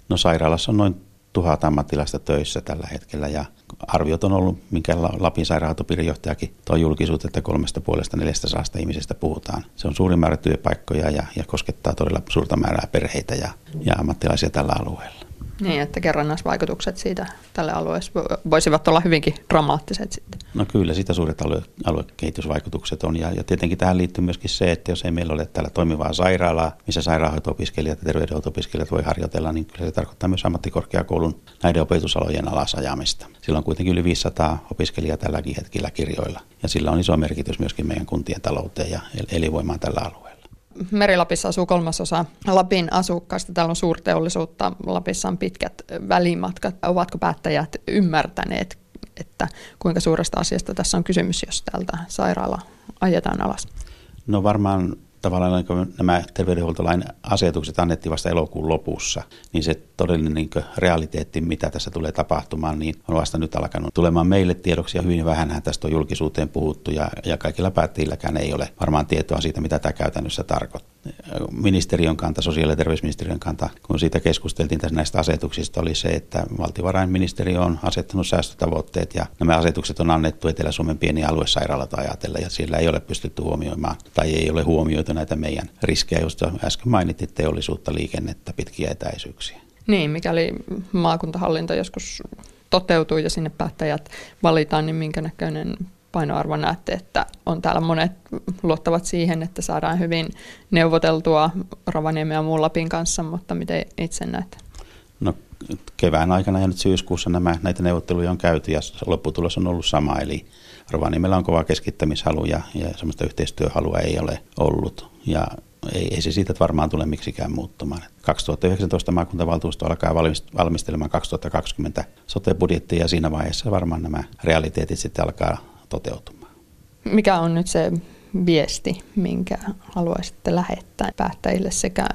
No sairaalassa on noin tuhat ammattilaista töissä tällä hetkellä ja arviot on ollut, minkä Lapin sairaanhoitopiirin johtajakin tuo julkisuutta, että kolmesta puolesta neljästä saasta ihmisestä puhutaan. Se on suuri määrä työpaikkoja ja, ja koskettaa todella suurta määrää perheitä ja, ja ammattilaisia tällä alueella. Niin, että kerrannaisvaikutukset siitä tälle alueelle voisivat olla hyvinkin dramaattiset sitten. No kyllä, sitä suuret alue, aluekehitysvaikutukset on. Ja, ja tietenkin tähän liittyy myöskin se, että jos ei meillä ole täällä toimivaa sairaalaa, missä sairaanhoito-opiskelijat ja terveydenhoito-opiskelijat voi harjoitella, niin kyllä se tarkoittaa myös ammattikorkeakoulun näiden opetusalojen alasajamista. Sillä on kuitenkin yli 500 opiskelijaa tälläkin hetkellä kirjoilla. Ja sillä on iso merkitys myöskin meidän kuntien talouteen ja elinvoimaan tällä alueella. Merilapissa asuu kolmasosa Lapin asukkaista. Täällä on suurteollisuutta. Lapissa on pitkät välimatkat. Ovatko päättäjät ymmärtäneet, että kuinka suuresta asiasta tässä on kysymys, jos täältä sairaala ajetaan alas? No varmaan tavallaan kun nämä terveydenhuoltolain asetukset annettiin vasta elokuun lopussa, niin se todellinen niin realiteetti, mitä tässä tulee tapahtumaan, niin on vasta nyt alkanut tulemaan meille tiedoksi ja hyvin vähän tästä on julkisuuteen puhuttu ja, ja kaikilla päättäjilläkään ei ole varmaan tietoa siitä, mitä tämä käytännössä tarkoittaa. Ministeriön kanta, sosiaali- ja terveysministeriön kanta, kun siitä keskusteltiin tässä näistä asetuksista, oli se, että valtiovarainministeriö on asettanut säästötavoitteet ja nämä asetukset on annettu Etelä-Suomen pieniä aluesairaalat ajatella ja siellä ei ole pystytty huomioimaan tai ei ole huomioitu näitä meidän riskejä, joista äsken mainittiin teollisuutta, liikennettä, pitkiä etäisyyksiä. Niin, mikäli maakuntahallinto joskus toteutuu ja sinne päättäjät valitaan, niin minkä näköinen painoarvo näette, että on täällä monet luottavat siihen, että saadaan hyvin neuvoteltua Rovaniemen ja muun Lapin kanssa, mutta miten itse näette? No kevään aikana ja nyt syyskuussa nämä, näitä neuvotteluja on käyty ja lopputulos on ollut sama, eli Rovaniemellä on kova keskittämishalu ja, ja semmoista yhteistyöhalua ei ole ollut ja ei, ei se siitä varmaan tule miksikään muuttumaan. 2019 maakuntavaltuusto alkaa valmistelemaan 2020 sote-budjettia ja siinä vaiheessa varmaan nämä realiteetit sitten alkaa toteutumaan. Mikä on nyt se viesti, minkä haluaisitte lähettää päättäjille sekä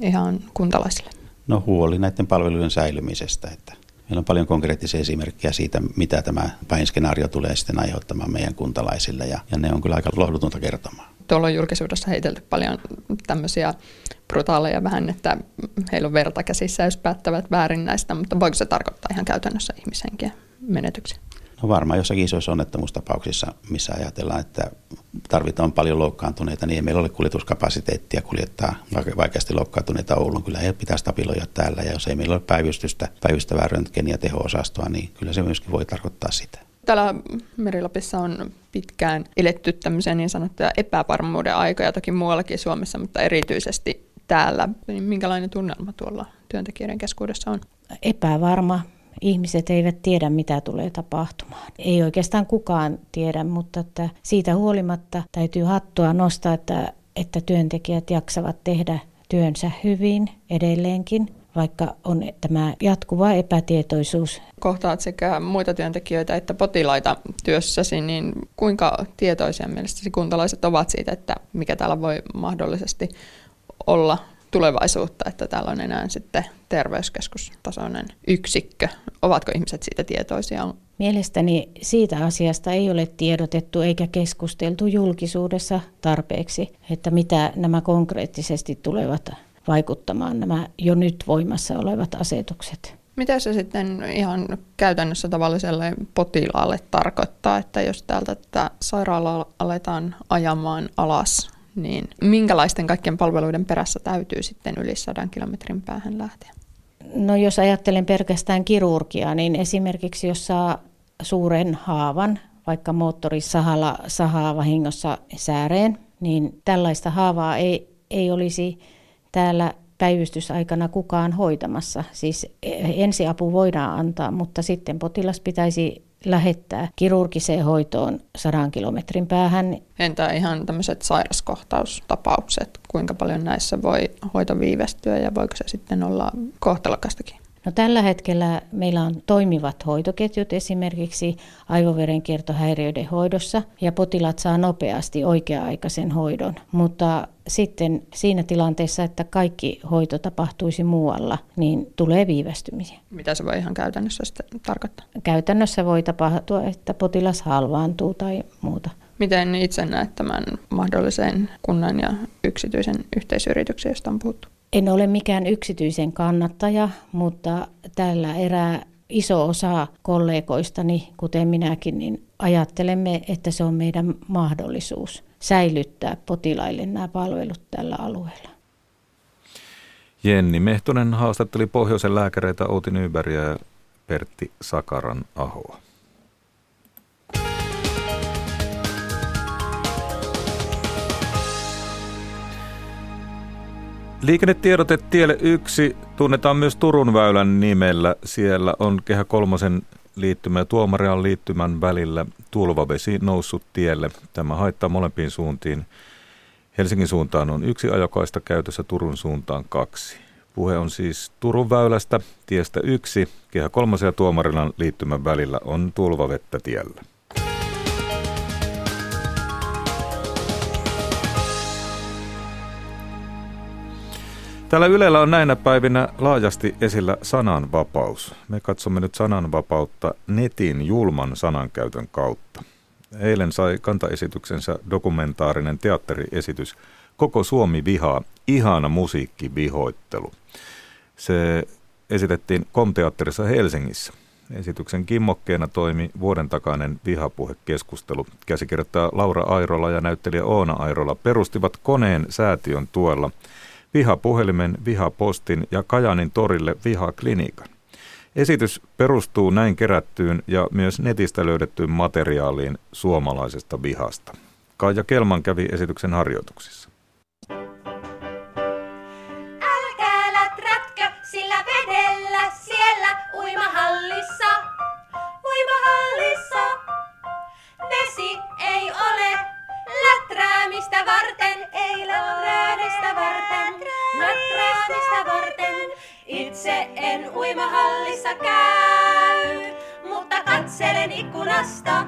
ihan kuntalaisille? No huoli näiden palvelujen säilymisestä, että Meillä on paljon konkreettisia esimerkkejä siitä, mitä tämä pahin skenaario tulee sitten aiheuttamaan meidän kuntalaisille, ja, ja ne on kyllä aika lohdutonta kertomaan. Tuolla on julkisuudessa heitelty paljon tämmöisiä brutaaleja vähän, että heillä on verta käsissä, jos päättävät väärin näistä, mutta voiko se tarkoittaa ihan käytännössä ihmishenkiä menetyksiä? No varmaan jossakin isoissa onnettomuustapauksissa, missä ajatellaan, että tarvitaan paljon loukkaantuneita, niin ei meillä ole kuljetuskapasiteettia kuljettaa vaikeasti loukkaantuneita Oulun. Kyllä he pitää stabiloida täällä ja jos ei meillä ole päivystystä, päivystävää röntgeniä teho-osastoa, niin kyllä se myöskin voi tarkoittaa sitä. Täällä Merilapissa on pitkään eletty tämmöisiä niin sanottuja epävarmuuden aikoja, toki muuallakin Suomessa, mutta erityisesti täällä. Niin minkälainen tunnelma tuolla työntekijöiden keskuudessa on? Epävarma, ihmiset eivät tiedä, mitä tulee tapahtumaan. Ei oikeastaan kukaan tiedä, mutta että siitä huolimatta täytyy hattua nostaa, että, että työntekijät jaksavat tehdä työnsä hyvin edelleenkin vaikka on tämä jatkuva epätietoisuus. Kohtaat sekä muita työntekijöitä että potilaita työssäsi, niin kuinka tietoisia mielestäsi kuntalaiset ovat siitä, että mikä täällä voi mahdollisesti olla tulevaisuutta, että täällä on enää sitten terveyskeskustasoinen yksikkö. Ovatko ihmiset siitä tietoisia? Mielestäni siitä asiasta ei ole tiedotettu eikä keskusteltu julkisuudessa tarpeeksi, että mitä nämä konkreettisesti tulevat vaikuttamaan nämä jo nyt voimassa olevat asetukset. Mitä se sitten ihan käytännössä tavalliselle potilaalle tarkoittaa, että jos täältä tätä sairaalaa aletaan ajamaan alas, niin minkälaisten kaikkien palveluiden perässä täytyy sitten yli sadan kilometrin päähän lähteä? No jos ajattelen pelkästään kirurgiaa, niin esimerkiksi jos saa suuren haavan, vaikka moottorisahalla sahaa vahingossa sääreen, niin tällaista haavaa ei, ei olisi täällä päivystysaikana kukaan hoitamassa. Siis ensiapu voidaan antaa, mutta sitten potilas pitäisi lähettää kirurgiseen hoitoon sadan kilometrin päähän. Entä ihan tämmöiset sairaskohtaustapaukset, kuinka paljon näissä voi hoito viivästyä ja voiko se sitten olla kohtalokastakin? No, tällä hetkellä meillä on toimivat hoitoketjut esimerkiksi aivoverenkiertohäiriöiden hoidossa ja potilaat saa nopeasti oikea-aikaisen hoidon. Mutta sitten siinä tilanteessa, että kaikki hoito tapahtuisi muualla, niin tulee viivästymisiä. Mitä se voi ihan käytännössä sitten tarkoittaa? Käytännössä voi tapahtua, että potilas halvaantuu tai muuta. Miten itse näet tämän mahdollisen kunnan ja yksityisen yhteisyrityksen, josta on puhuttu? En ole mikään yksityisen kannattaja, mutta tällä erää iso osa kollegoistani, kuten minäkin, niin ajattelemme, että se on meidän mahdollisuus säilyttää potilaille nämä palvelut tällä alueella. Jenni Mehtonen haastatteli pohjoisen lääkäreitä Outi Nybergia ja Pertti Sakaran Ahoa. Liikennetiedote Tielle 1 tunnetaan myös Turun väylän nimellä. Siellä on Kehä kolmosen liittymä ja Tuomarian liittymän välillä tulvavesi noussut tielle. Tämä haittaa molempiin suuntiin. Helsingin suuntaan on yksi ajokaista käytössä, Turun suuntaan kaksi. Puhe on siis Turun väylästä, tiestä yksi, Kehä kolmosen ja Tuomarilan liittymän välillä on tulvavettä tiellä. Täällä Ylellä on näinä päivinä laajasti esillä sananvapaus. Me katsomme nyt sananvapautta netin julman sanankäytön kautta. Eilen sai kantaesityksensä dokumentaarinen teatteriesitys Koko Suomi vihaa, ihana musiikkivihoittelu. Se esitettiin Komteatterissa Helsingissä. Esityksen kimmokkeena toimi vuoden takainen vihapuhekeskustelu. Käsikirjoittaja Laura Airola ja näyttelijä Oona Airola perustivat koneen säätiön tuella – vihapuhelimen, vihapostin ja Kajanin torille vihaklinikan. Esitys perustuu näin kerättyyn ja myös netistä löydettyyn materiaaliin suomalaisesta vihasta. Kaija Kelman kävi esityksen harjoituksissa. Uimahallissa käy, mutta katselen ikkunasta.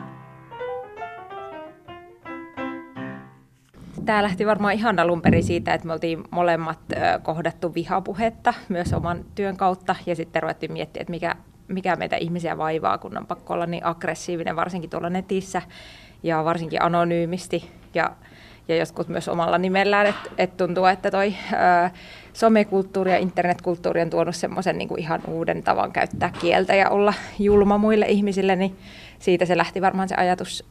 Tämä lähti varmaan ihan alun perin siitä, että me oltiin molemmat kohdattu vihapuhetta myös oman työn kautta ja sitten ruvettiin miettimään, että mikä, mikä meitä ihmisiä vaivaa, kun on pakko olla niin aggressiivinen, varsinkin tuolla netissä ja varsinkin anonyymisti ja, ja joskus myös omalla nimellään, että et tuntuu, että toi ää, somekulttuuri ja internetkulttuuri on tuonut semmoisen niin ihan uuden tavan käyttää kieltä ja olla julma muille ihmisille, niin siitä se lähti varmaan se ajatus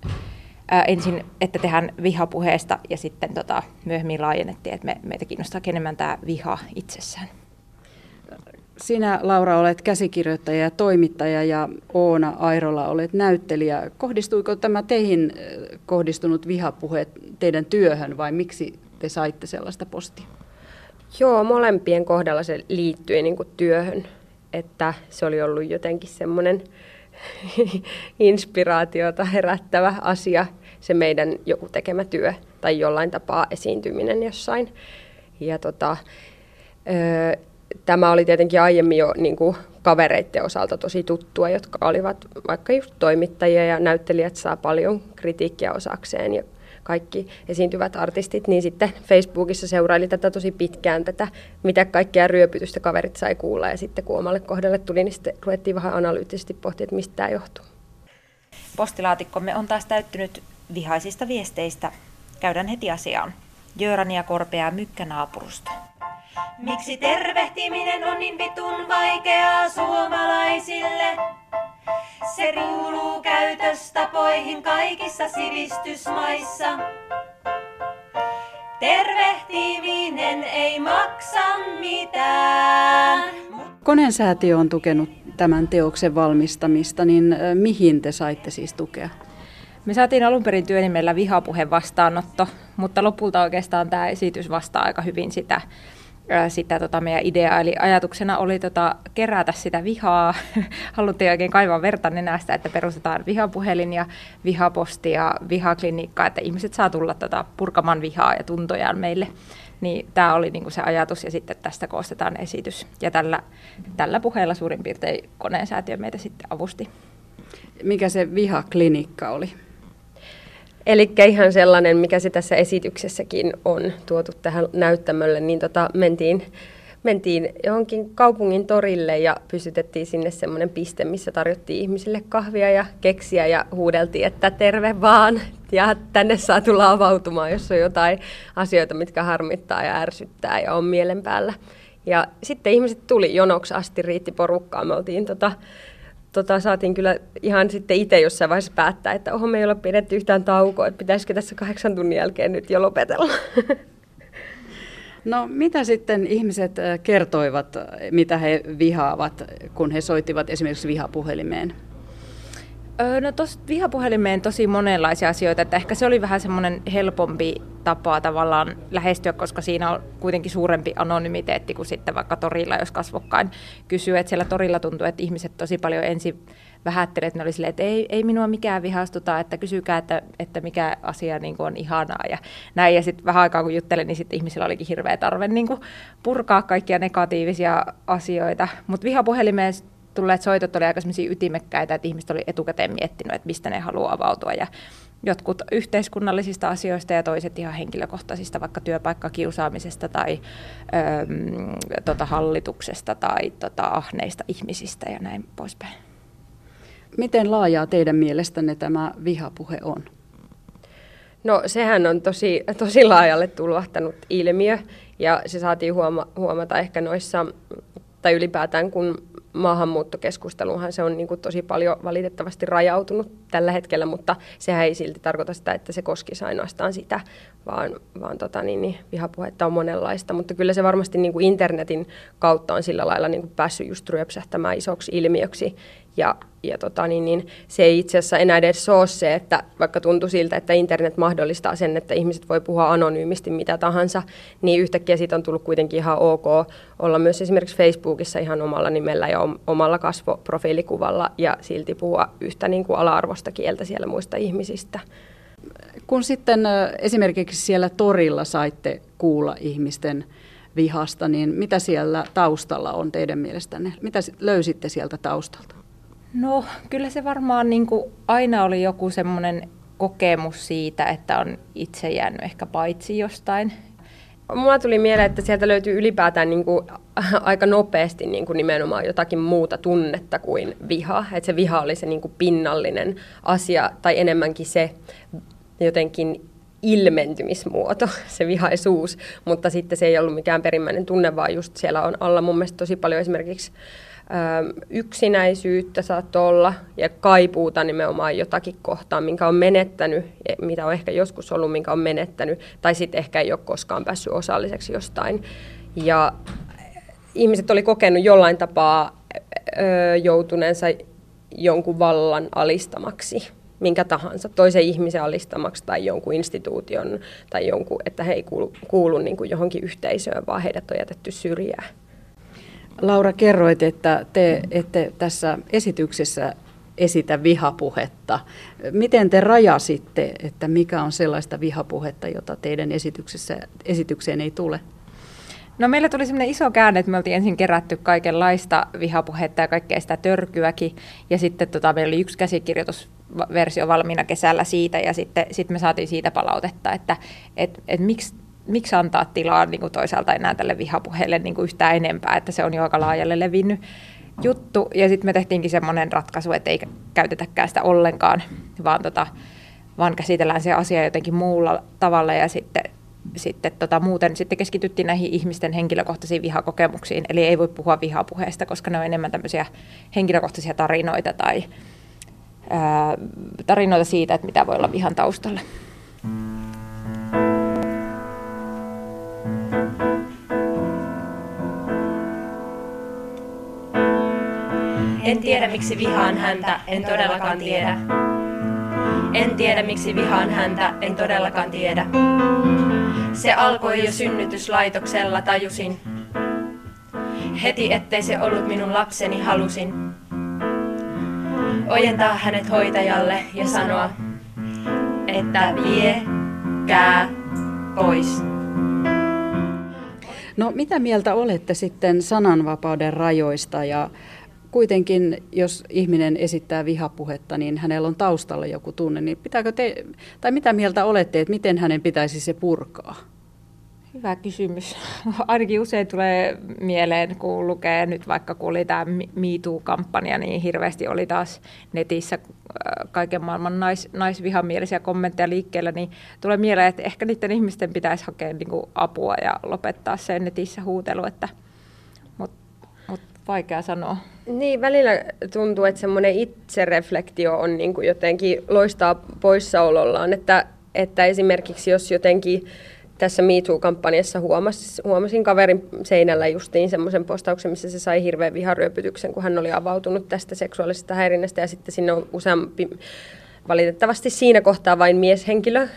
ää, ensin, että tehdään vihapuheesta ja sitten tota, myöhemmin laajennettiin, että me, meitä kiinnostaa enemmän tämä viha itsessään. Sinä, Laura, olet käsikirjoittaja ja toimittaja ja Oona Airola olet näyttelijä. Kohdistuiko tämä teihin eh, kohdistunut vihapuhe teidän työhön vai miksi te saitte sellaista postia? Joo, molempien kohdalla se liittyi niin kuin työhön, että se oli ollut jotenkin semmoinen inspiraatiota herättävä asia, se meidän joku tekemä työ tai jollain tapaa esiintyminen jossain. Ja tota, tämä oli tietenkin aiemmin jo niin kuin kavereiden osalta tosi tuttua, jotka olivat vaikka just toimittajia ja näyttelijät saa paljon kritiikkiä osakseen ja kaikki esiintyvät artistit, niin sitten Facebookissa seuraili tätä tosi pitkään, tätä mitä kaikkea ryöpytystä kaverit sai kuulla ja sitten kun omalle kohdalle tuli, niin sitten ruvettiin vähän analyyttisesti pohtia, että mistä tämä johtuu. Postilaatikkomme on taas täyttynyt vihaisista viesteistä. Käydään heti asiaan. Jöörania korpeaa mykkänaapurusta. Miksi tervehtiminen on niin vitun vaikeaa suomalaisille? Se kuuluu käytöstapoihin kaikissa sivistysmaissa. Tervehtiminen ei maksa mitään. Koneen säätiö on tukenut tämän teoksen valmistamista, niin mihin te saitte siis tukea? Me saatiin alun perin työnimellä vihapuhe vastaanotto, mutta lopulta oikeastaan tämä esitys vastaa aika hyvin sitä sitä tota meidän ideaa. Eli ajatuksena oli tota, kerätä sitä vihaa. Haluttiin oikein kaivaa verta nenästä, että perustetaan vihapuhelin ja vihaposti ja vihaklinikka, että ihmiset saa tulla tota, purkamaan vihaa ja tuntojaan meille. Niin tämä oli niinku se ajatus ja sitten tästä koostetaan esitys. Ja tällä, tällä puheella suurin piirtein koneen säätiö meitä sitten avusti. Mikä se vihaklinikka oli? Eli ihan sellainen, mikä se tässä esityksessäkin on tuotu tähän näyttämölle, niin tota, mentiin, mentiin johonkin kaupungin torille ja pysytettiin sinne semmoinen piste, missä tarjottiin ihmisille kahvia ja keksiä ja huudeltiin, että terve vaan ja tänne saa tulla avautumaan, jos on jotain asioita, mitkä harmittaa ja ärsyttää ja on mielen päällä. Ja sitten ihmiset tuli jonoksi asti, riitti porukkaa. Me oltiin tota, tota, saatiin kyllä ihan sitten itse jossain vaiheessa päättää, että oho, me ei ole pidetty yhtään taukoa, että pitäisikö tässä kahdeksan tunnin jälkeen nyt jo lopetella. No mitä sitten ihmiset äh, kertoivat, mitä he vihaavat, kun he soittivat esimerkiksi vihapuhelimeen? No tuossa vihapuhelimeen tosi monenlaisia asioita, että ehkä se oli vähän semmoinen helpompi tapa tavallaan lähestyä, koska siinä on kuitenkin suurempi anonymiteetti kuin sitten vaikka torilla, jos kasvokkain kysyy, että siellä torilla tuntuu, että ihmiset tosi paljon ensin vähättelee, että ne oli silleen, että ei, ei minua mikään vihastuta, että kysykää, että, että mikä asia niin kuin on ihanaa ja näin. Ja sitten vähän aikaa kun juttelin, niin sitten ihmisillä olikin hirveä tarve niin kuin purkaa kaikkia negatiivisia asioita. Mutta vihapuhelimeen tulleet soitot oli aika ytimekkäitä, että ihmiset oli etukäteen miettinyt, että mistä ne haluaa avautua. Ja jotkut yhteiskunnallisista asioista ja toiset ihan henkilökohtaisista, vaikka työpaikkakiusaamisesta tai äm, tota, hallituksesta tai tota, ahneista ihmisistä ja näin poispäin. Miten laajaa teidän mielestänne tämä vihapuhe on? No sehän on tosi, tosi laajalle tulvahtanut ilmiö ja se saatiin huoma- huomata ehkä noissa, tai ylipäätään kun maahanmuuttokeskusteluunhan se on niin kuin tosi paljon valitettavasti rajautunut tällä hetkellä, mutta sehän ei silti tarkoita sitä, että se koskisi ainoastaan sitä, vaan, vaan tota, niin, niin, vihapuhetta on monenlaista. Mutta kyllä se varmasti niin kuin internetin kautta on sillä lailla niin kuin päässyt just ryöpsähtämään isoksi ilmiöksi. Ja, ja tota, niin, niin, se ei itse asiassa enää edes ole se, että vaikka tuntuu siltä, että internet mahdollistaa sen, että ihmiset voi puhua anonyymisti mitä tahansa, niin yhtäkkiä siitä on tullut kuitenkin ihan ok olla myös esimerkiksi Facebookissa ihan omalla nimellä ja omalla kasvoprofiilikuvalla ja silti puhua yhtä niin kuin ala-arvosta kieltä siellä muista ihmisistä. Kun sitten esimerkiksi siellä torilla saitte kuulla ihmisten vihasta, niin mitä siellä taustalla on teidän mielestänne? Mitä löysitte sieltä taustalta? No kyllä se varmaan niin kuin aina oli joku semmoinen kokemus siitä, että on itse jäänyt ehkä paitsi jostain. Mulla tuli mieleen, että sieltä löytyy ylipäätään niin kuin aika nopeasti niin kuin nimenomaan jotakin muuta tunnetta kuin viha. Että se viha oli se niin kuin pinnallinen asia tai enemmänkin se jotenkin ilmentymismuoto, se vihaisuus, mutta sitten se ei ollut mikään perimmäinen tunne, vaan just siellä on alla mun mielestä tosi paljon esimerkiksi yksinäisyyttä saattoi olla ja kaipuuta nimenomaan jotakin kohtaan, minkä on menettänyt, mitä on ehkä joskus ollut, minkä on menettänyt, tai sitten ehkä ei ole koskaan päässyt osalliseksi jostain. Ja ihmiset oli kokenut jollain tapaa joutuneensa jonkun vallan alistamaksi, minkä tahansa, toisen ihmisen alistamaksi tai jonkun instituution tai jonkun, että he ei kuulu, kuulu niin kuin johonkin yhteisöön, vaan heidät on jätetty syrjään. Laura, kerroit, että te ette tässä esityksessä esitä vihapuhetta. Miten te rajasitte, että mikä on sellaista vihapuhetta, jota teidän esityksessä, esitykseen ei tule? No meillä tuli semmoinen iso käänne, että me oltiin ensin kerätty kaikenlaista vihapuhetta ja kaikkea sitä törkyäkin. Ja sitten tota, meillä oli yksi käsikirjoitusversio valmiina kesällä siitä ja sitten sit me saatiin siitä palautetta, että et, et miksi miksi antaa tilaa niin kuin toisaalta enää tälle vihapuheelle niin kuin yhtään enempää, että se on jo aika laajalle levinnyt juttu. Ja sitten me tehtiinkin semmoinen ratkaisu, että ei käytetäkään sitä ollenkaan, vaan, tota, vaan käsitellään se asia jotenkin muulla tavalla ja sitten sitten tota, muuten sitten keskityttiin näihin ihmisten henkilökohtaisiin vihakokemuksiin. Eli ei voi puhua vihapuheesta, koska ne on enemmän tämmöisiä henkilökohtaisia tarinoita tai ää, tarinoita siitä, että mitä voi olla vihan taustalla. En tiedä miksi vihaan häntä, en todellakaan tiedä. En tiedä miksi vihaan häntä, en todellakaan tiedä. Se alkoi jo synnytyslaitoksella, tajusin. Heti ettei se ollut minun lapseni halusin. Ojentaa hänet hoitajalle ja sanoa, että vie, kää, pois. No mitä mieltä olette sitten sananvapauden rajoista ja kuitenkin, jos ihminen esittää vihapuhetta, niin hänellä on taustalla joku tunne, niin pitääkö te, tai mitä mieltä olette, että miten hänen pitäisi se purkaa? Hyvä kysymys. Ainakin usein tulee mieleen, kun lukee nyt vaikka kun oli tämä MeToo-kampanja, niin hirveästi oli taas netissä äh, kaiken maailman nais, naisvihamielisiä kommentteja liikkeellä, niin tulee mieleen, että ehkä niiden ihmisten pitäisi hakea niin apua ja lopettaa se netissä huutelu, että, vaikea sanoa. Niin, välillä tuntuu, että semmoinen itsereflektio on niin kuin jotenkin loistaa poissaolollaan, että, että esimerkiksi jos jotenkin tässä MeToo-kampanjassa huomasin, huomasin kaverin seinällä justiin semmoisen postauksen, missä se sai hirveän viharyöpytyksen, kun hän oli avautunut tästä seksuaalisesta häirinnästä ja sitten sinne on useampi valitettavasti siinä kohtaa vain mieshenkilö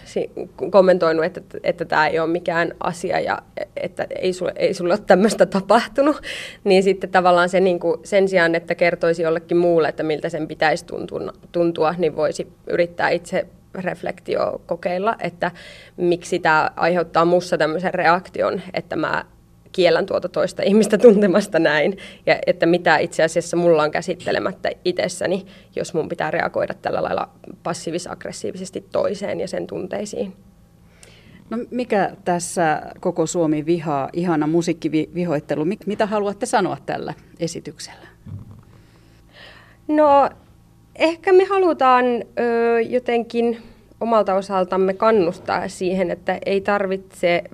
kommentoinut, että, että tämä ei ole mikään asia ja että ei sulle, ei sulle ole tämmöistä tapahtunut, niin sitten tavallaan se niin kuin sen sijaan, että kertoisi jollekin muulle, että miltä sen pitäisi tuntua, niin voisi yrittää itse reflektio kokeilla, että miksi tämä aiheuttaa mussa tämmöisen reaktion, että mä kiellän tuota toista ihmistä tuntemasta näin, ja että mitä itse asiassa mulla on käsittelemättä itsessäni, jos mun pitää reagoida tällä lailla passiivis-aggressiivisesti toiseen ja sen tunteisiin. No mikä tässä koko Suomi vihaa, ihana musiikkivihoittelu, mitä haluatte sanoa tällä esityksellä? No ehkä me halutaan ö, jotenkin omalta osaltamme kannustaa siihen, että ei tarvitse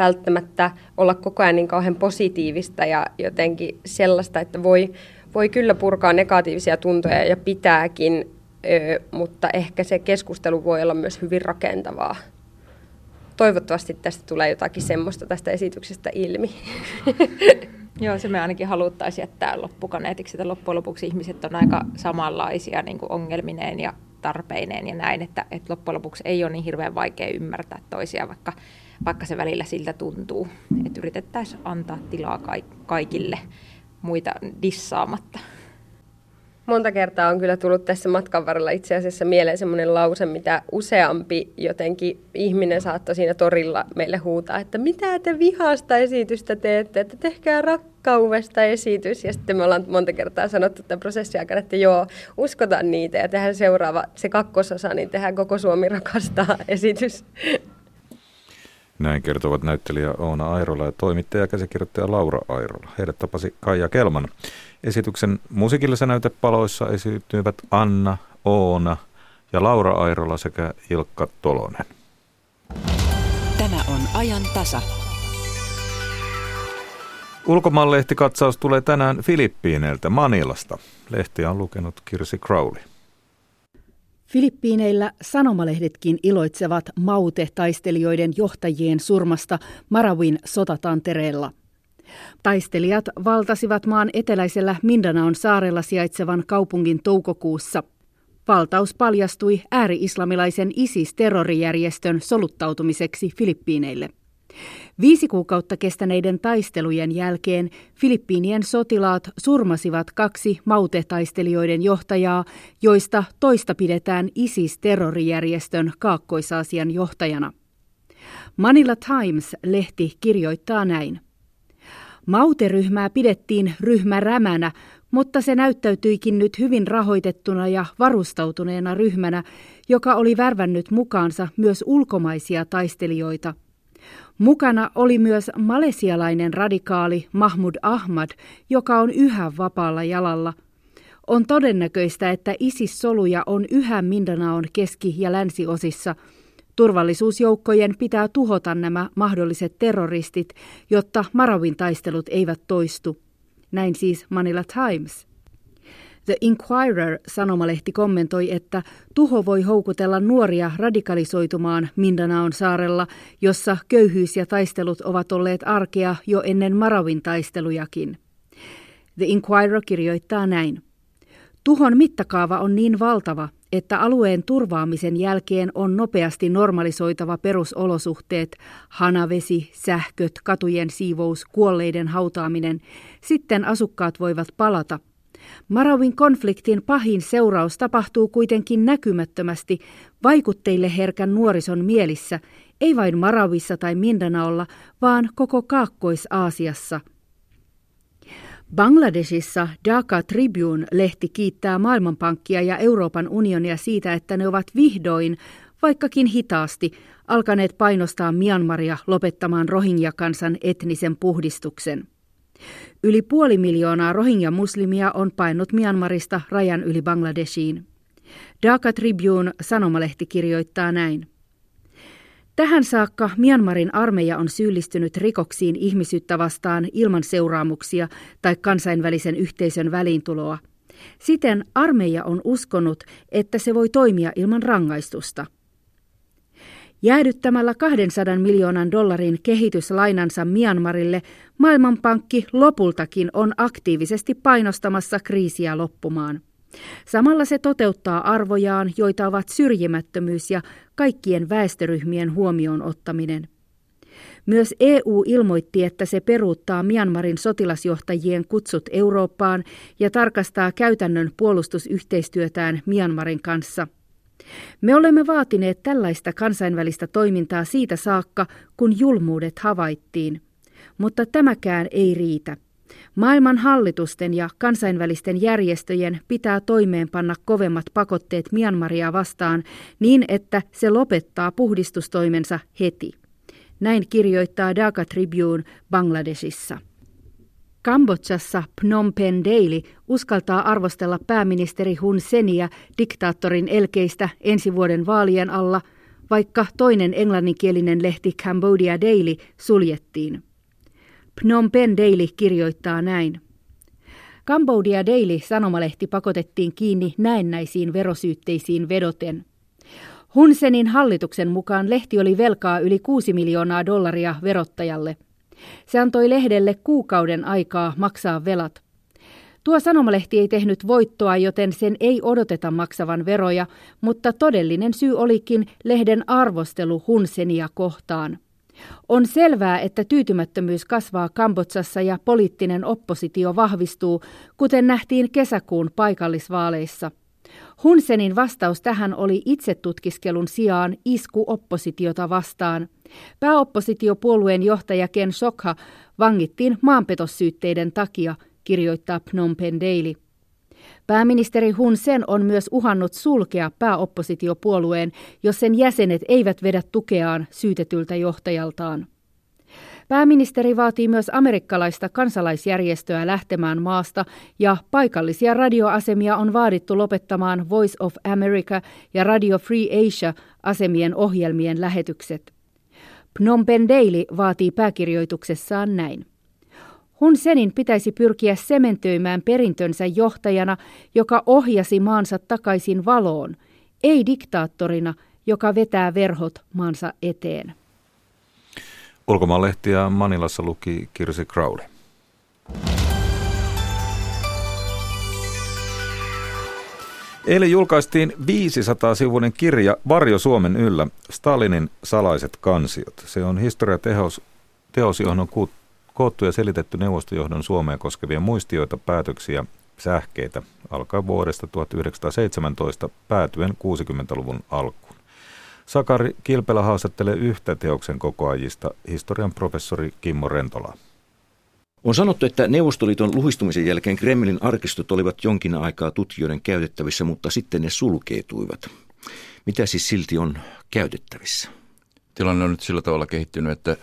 välttämättä olla koko ajan niin kauhean positiivista ja jotenkin sellaista, että voi, voi kyllä purkaa negatiivisia tuntoja ja pitääkin, mutta ehkä se keskustelu voi olla myös hyvin rakentavaa. Toivottavasti tästä tulee jotakin semmoista tästä esityksestä ilmi. Joo, se me ainakin haluttaisiin jättää loppukaneetiksi, että loppujen lopuksi ihmiset on aika samanlaisia niin kuin ongelmineen ja tarpeineen ja näin, että, että loppujen lopuksi ei ole niin hirveän vaikea ymmärtää toisia, vaikka, vaikka se välillä siltä tuntuu. Että yritettäisiin antaa tilaa kaikille muita dissaamatta monta kertaa on kyllä tullut tässä matkan varrella itse asiassa mieleen semmoinen lause, mitä useampi jotenkin ihminen saattoi siinä torilla meille huutaa, että mitä te vihasta esitystä teette, että tehkää rakkaudesta esitys. Ja sitten me ollaan monta kertaa sanottu tämän prosessin aikana, että joo, uskotaan niitä ja tehdään seuraava, se kakkososa, niin tehdään koko Suomi rakastaa esitys. Näin kertovat näyttelijä Oona Airola ja toimittaja ja käsikirjoittaja Laura Airola. Heidät tapasi Kaija Kelman. Esityksen musiikillisissa näytepaloissa esiintyvät Anna, Oona ja Laura Airola sekä Ilkka Tolonen. Tämä on ajan tasa. Ulkomaanlehtikatsaus tulee tänään Filippiineiltä Manilasta. Lehtiä on lukenut Kirsi Crowley. Filippiineillä sanomalehdetkin iloitsevat maute-taistelijoiden johtajien surmasta Marawin sotatantereella. Taistelijat valtasivat maan eteläisellä Mindanaon saarella sijaitsevan kaupungin toukokuussa. Valtaus paljastui ääri-islamilaisen ISIS-terrorijärjestön soluttautumiseksi Filippiineille. Viisi kuukautta kestäneiden taistelujen jälkeen Filippiinien sotilaat surmasivat kaksi mautetaistelijoiden johtajaa, joista toista pidetään ISIS-terrorijärjestön Kaakkois-Aasian johtajana. Manila Times-lehti kirjoittaa näin. Mauteryhmää pidettiin ryhmärämänä, mutta se näyttäytyikin nyt hyvin rahoitettuna ja varustautuneena ryhmänä, joka oli värvännyt mukaansa myös ulkomaisia taistelijoita. Mukana oli myös malesialainen radikaali Mahmud Ahmad, joka on yhä vapaalla jalalla. On todennäköistä, että ISIS-soluja on yhä Mindanaon keski- ja länsiosissa – Turvallisuusjoukkojen pitää tuhota nämä mahdolliset terroristit, jotta Marawin taistelut eivät toistu. Näin siis Manila Times. The Inquirer-sanomalehti kommentoi, että tuho voi houkutella nuoria radikalisoitumaan Mindanaon saarella, jossa köyhyys ja taistelut ovat olleet arkea jo ennen Marawin taistelujakin. The Inquirer kirjoittaa näin. Tuhon mittakaava on niin valtava, että alueen turvaamisen jälkeen on nopeasti normalisoitava perusolosuhteet, hanavesi, sähköt, katujen siivous, kuolleiden hautaaminen. Sitten asukkaat voivat palata. Marawin konfliktin pahin seuraus tapahtuu kuitenkin näkymättömästi vaikutteille herkän nuorison mielissä, ei vain Marawissa tai Mindanaolla, vaan koko Kaakkois-Aasiassa – Bangladesissa Dhaka Tribune-lehti kiittää Maailmanpankkia ja Euroopan unionia siitä, että ne ovat vihdoin, vaikkakin hitaasti, alkaneet painostaa Myanmaria lopettamaan Rohingya-kansan etnisen puhdistuksen. Yli puoli miljoonaa Rohingya-muslimia on painut Myanmarista rajan yli Bangladeshiin. Dhaka Tribune sanomalehti kirjoittaa näin. Tähän saakka Myanmarin armeija on syyllistynyt rikoksiin ihmisyyttä vastaan ilman seuraamuksia tai kansainvälisen yhteisön väliintuloa. Siten armeija on uskonut, että se voi toimia ilman rangaistusta. Jäädyttämällä 200 miljoonan dollarin kehityslainansa Myanmarille, Maailmanpankki lopultakin on aktiivisesti painostamassa kriisiä loppumaan. Samalla se toteuttaa arvojaan, joita ovat syrjimättömyys ja kaikkien väestöryhmien huomioon ottaminen. Myös EU ilmoitti, että se peruuttaa Myanmarin sotilasjohtajien kutsut Eurooppaan ja tarkastaa käytännön puolustusyhteistyötään Myanmarin kanssa. Me olemme vaatineet tällaista kansainvälistä toimintaa siitä saakka, kun julmuudet havaittiin. Mutta tämäkään ei riitä. Maailman hallitusten ja kansainvälisten järjestöjen pitää toimeenpanna kovemmat pakotteet Myanmaria vastaan niin, että se lopettaa puhdistustoimensa heti. Näin kirjoittaa Dhaka Tribune Bangladesissa. Kambodsassa Phnom Penh Daily uskaltaa arvostella pääministeri Hun Senia diktaattorin elkeistä ensi vuoden vaalien alla, vaikka toinen englanninkielinen lehti Cambodia Daily suljettiin. Phnom Penh Daily kirjoittaa näin. Cambodia Daily sanomalehti pakotettiin kiinni näennäisiin verosyytteisiin vedoten. Hunsenin hallituksen mukaan lehti oli velkaa yli 6 miljoonaa dollaria verottajalle. Se antoi lehdelle kuukauden aikaa maksaa velat. Tuo sanomalehti ei tehnyt voittoa, joten sen ei odoteta maksavan veroja, mutta todellinen syy olikin lehden arvostelu Hunsenia kohtaan. On selvää, että tyytymättömyys kasvaa Kambotsassa ja poliittinen oppositio vahvistuu, kuten nähtiin kesäkuun paikallisvaaleissa. Hunsenin vastaus tähän oli itsetutkiskelun sijaan isku oppositiota vastaan. Pääoppositiopuolueen johtaja Ken Sokha vangittiin maanpetossyytteiden takia, kirjoittaa Phnom Penh Daily. Pääministeri Hun Sen on myös uhannut sulkea pääoppositiopuolueen, jos sen jäsenet eivät vedä tukeaan syytetyltä johtajaltaan. Pääministeri vaatii myös amerikkalaista kansalaisjärjestöä lähtemään maasta ja paikallisia radioasemia on vaadittu lopettamaan Voice of America ja Radio Free Asia asemien ohjelmien lähetykset. Phnom Penh Daily vaatii pääkirjoituksessaan näin. Hun Senin pitäisi pyrkiä sementöimään perintönsä johtajana, joka ohjasi maansa takaisin valoon, ei diktaattorina, joka vetää verhot maansa eteen. Ulkomaanlehtiä Manilassa luki Kirsi Crowley. Eilen julkaistiin 500-sivuinen kirja Varjo Suomen yllä, Stalinin salaiset kansiot. Se on historiateos, teos, johon on koottu ja selitetty neuvostojohdon Suomea koskevia muistioita, päätöksiä, sähkeitä alkaa vuodesta 1917 päätyen 60-luvun alkuun. Sakari Kilpelä haastattelee yhtä teoksen kokoajista, historian professori Kimmo Rentola. On sanottu, että Neuvostoliiton luhistumisen jälkeen Kremlin arkistot olivat jonkin aikaa tutkijoiden käytettävissä, mutta sitten ne sulkeutuivat. Mitä siis silti on käytettävissä? Tilanne on nyt sillä tavalla kehittynyt, että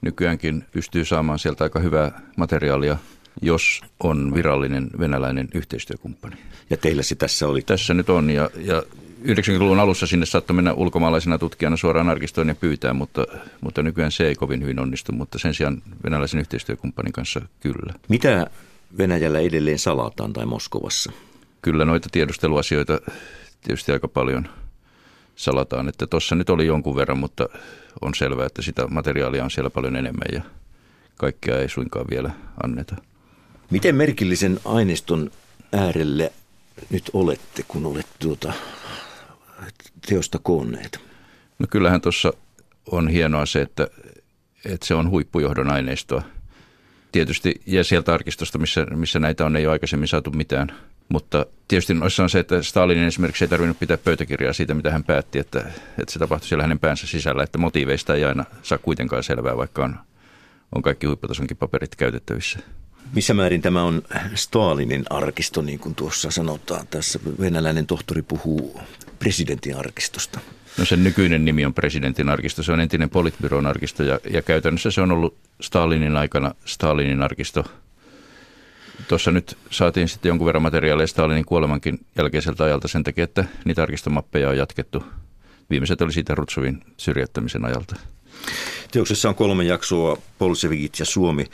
nykyäänkin pystyy saamaan sieltä aika hyvää materiaalia, jos on virallinen venäläinen yhteistyökumppani. Ja teillä se tässä oli? Tässä nyt on ja, ja 90-luvun alussa sinne saattoi mennä ulkomaalaisena tutkijana suoraan arkistoon ja pyytää, mutta, mutta nykyään se ei kovin hyvin onnistu, mutta sen sijaan venäläisen yhteistyökumppanin kanssa kyllä. Mitä Venäjällä edelleen salataan tai Moskovassa? Kyllä noita tiedusteluasioita tietysti aika paljon salataan, että tuossa nyt oli jonkun verran, mutta on selvää, että sitä materiaalia on siellä paljon enemmän ja kaikkea ei suinkaan vielä anneta. Miten merkillisen aineiston äärelle nyt olette, kun olette tuota teosta koonneet? No kyllähän tuossa on hienoa se, että, että se on huippujohdon aineistoa. Tietysti ja sieltä arkistosta, missä, missä näitä on, ei ole aikaisemmin saatu mitään. Mutta tietysti noissa on se, että Stalinin esimerkiksi ei tarvinnut pitää pöytäkirjaa siitä, mitä hän päätti, että, että se tapahtui siellä hänen päänsä sisällä, että motiiveista ei aina saa kuitenkaan selvää, vaikka on, on kaikki huipputasonkin paperit käytettävissä. Missä määrin tämä on Stalinin arkisto, niin kuin tuossa sanotaan? Tässä venäläinen tohtori puhuu presidentin arkistosta. No sen nykyinen nimi on presidentin arkisto, se on entinen politbyron arkisto ja, ja käytännössä se on ollut Stalinin aikana Stalinin arkisto. Tuossa nyt saatiin sitten jonkun verran materiaalia Stalinin kuolemankin jälkeiseltä ajalta sen takia, että niitä arkistomappeja on jatkettu. Viimeiset oli siitä Rutsovin syrjäyttämisen ajalta. Teoksessa on kolme jaksoa, Bolshevikit ja Suomi 1917-39.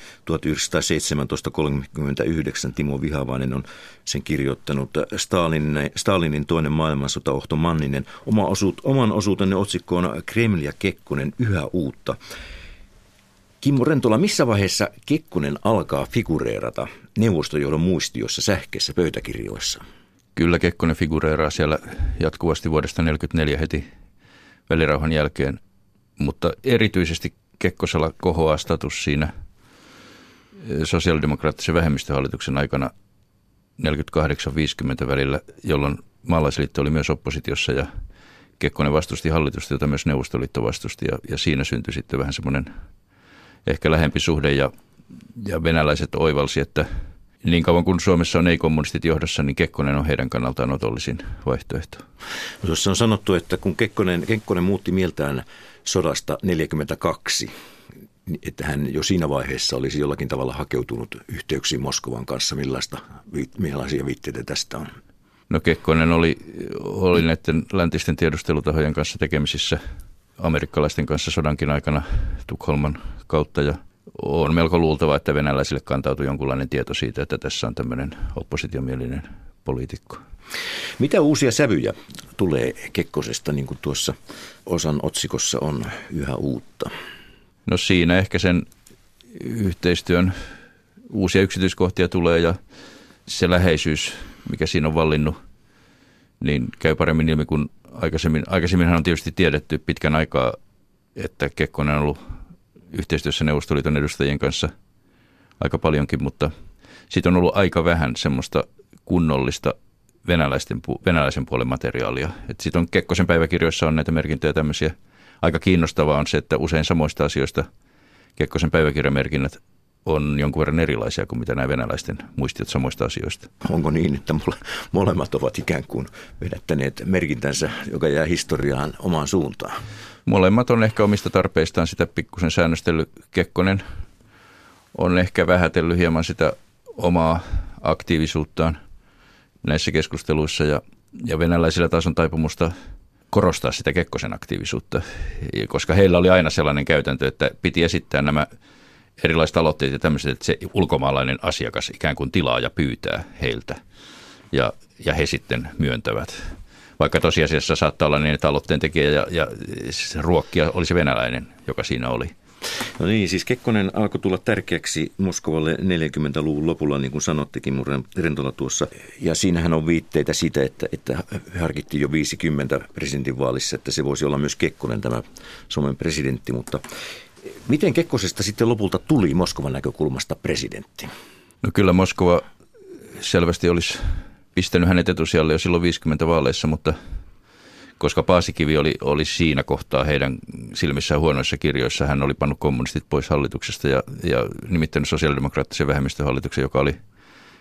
Timo Vihavainen on sen kirjoittanut. Stalinin, Stalinin toinen maailmansota, Ohto Manninen. Oma osuut, oman osuutenne otsikkoon Kreml ja Kekkonen yhä uutta. Kimmo Rentola, missä vaiheessa Kekkonen alkaa figureerata neuvostojohdon muistiossa, sähkeessä, pöytäkirjoissa? Kyllä Kekkonen figureeraa siellä jatkuvasti vuodesta 1944 heti välirauhan jälkeen mutta erityisesti Kekkosella kohoaa status siinä eh, sosiaalidemokraattisen vähemmistöhallituksen aikana 48-50 välillä, jolloin maalaisliitto oli myös oppositiossa ja Kekkonen vastusti hallitusta, jota myös Neuvostoliitto vastusti. Ja, ja siinä syntyi sitten vähän semmoinen ehkä lähempi suhde ja, ja venäläiset oivalsi, että niin kauan kuin Suomessa on ei-kommunistit johdossa, niin Kekkonen on heidän kannaltaan otollisin vaihtoehto. Tuossa on sanottu, että kun Kekkonen, Kekkonen muutti mieltään sodasta 1942, että hän jo siinä vaiheessa olisi jollakin tavalla hakeutunut yhteyksiin Moskovan kanssa. Millaista, millaisia viitteitä tästä on? No Kekkonen oli, oli näiden läntisten tiedustelutahojen kanssa tekemisissä amerikkalaisten kanssa sodankin aikana Tukholman kautta ja on melko luultava, että venäläisille kantautui jonkunlainen tieto siitä, että tässä on tämmöinen oppositiomielinen poliitikko. Mitä uusia sävyjä tulee Kekkosesta, niin kuin tuossa osan otsikossa on yhä uutta? No siinä ehkä sen yhteistyön uusia yksityiskohtia tulee ja se läheisyys, mikä siinä on vallinnut, niin käy paremmin ilmi kuin aikaisemmin. Aikaisemminhan on tietysti tiedetty pitkän aikaa, että Kekkonen on ollut yhteistyössä Neuvostoliiton edustajien kanssa aika paljonkin, mutta siitä on ollut aika vähän semmoista kunnollista venäläisten, venäläisen puolen materiaalia. Sitten on Kekkosen päiväkirjoissa on näitä merkintöjä tämmöisiä. Aika kiinnostavaa on se, että usein samoista asioista Kekkosen päiväkirjamerkinnät on jonkun verran erilaisia kuin mitä nämä venäläisten muistiot samoista asioista. Onko niin, että molemmat ovat ikään kuin vedättäneet merkintänsä, joka jää historiaan omaan suuntaan? Molemmat on ehkä omista tarpeistaan sitä pikkusen säännöstellyt. Kekkonen on ehkä vähätellyt hieman sitä omaa aktiivisuuttaan näissä keskusteluissa ja, ja venäläisillä taas on taipumusta korostaa sitä Kekkosen aktiivisuutta, koska heillä oli aina sellainen käytäntö, että piti esittää nämä erilaiset aloitteet ja tämmöiset, että se ulkomaalainen asiakas ikään kuin tilaa ja pyytää heiltä ja, ja he sitten myöntävät. Vaikka tosiasiassa saattaa olla niin, että aloitteen tekijä ja, ja ruokkia olisi venäläinen, joka siinä oli. No niin, siis Kekkonen alkoi tulla tärkeäksi Moskovalle 40-luvun lopulla, niin kuin sanottikin mun Rentola tuossa. Ja siinähän on viitteitä siitä, että, että harkittiin jo 50 presidentinvaalissa, että se voisi olla myös Kekkonen tämä Suomen presidentti, mutta miten Kekkosesta sitten lopulta tuli Moskovan näkökulmasta presidentti? No kyllä Moskova selvästi olisi pistänyt hänet etusijalle jo silloin 50 vaaleissa, mutta koska Paasikivi oli, oli siinä kohtaa heidän silmissään huonoissa kirjoissa. Hän oli pannut kommunistit pois hallituksesta ja, ja nimittänyt sosiaalidemokraattisen vähemmistöhallituksen, joka oli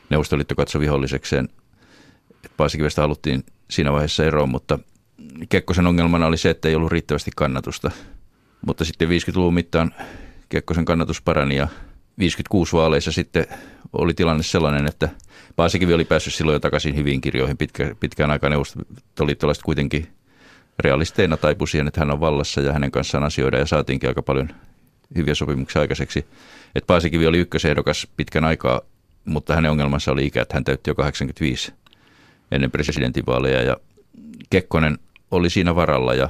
Neuvostoliitto katso vihollisekseen. Paasikivestä haluttiin siinä vaiheessa eroon, mutta Kekkosen ongelmana oli se, että ei ollut riittävästi kannatusta. Mutta sitten 50-luvun mittaan Kekkosen kannatus parani ja 56 vaaleissa sitten oli tilanne sellainen, että Paasikivi oli päässyt silloin jo takaisin hyviin kirjoihin. Pitkä, pitkään aikaan neuvostoliittolaiset kuitenkin realisteina taipui siihen, että hän on vallassa ja hänen kanssaan asioida ja saatiinkin aika paljon hyviä sopimuksia aikaiseksi. Että Paasikivi oli ykkösehdokas pitkän aikaa, mutta hänen ongelmansa oli ikä, että hän täytti jo 85 ennen presidentinvaaleja ja Kekkonen oli siinä varalla ja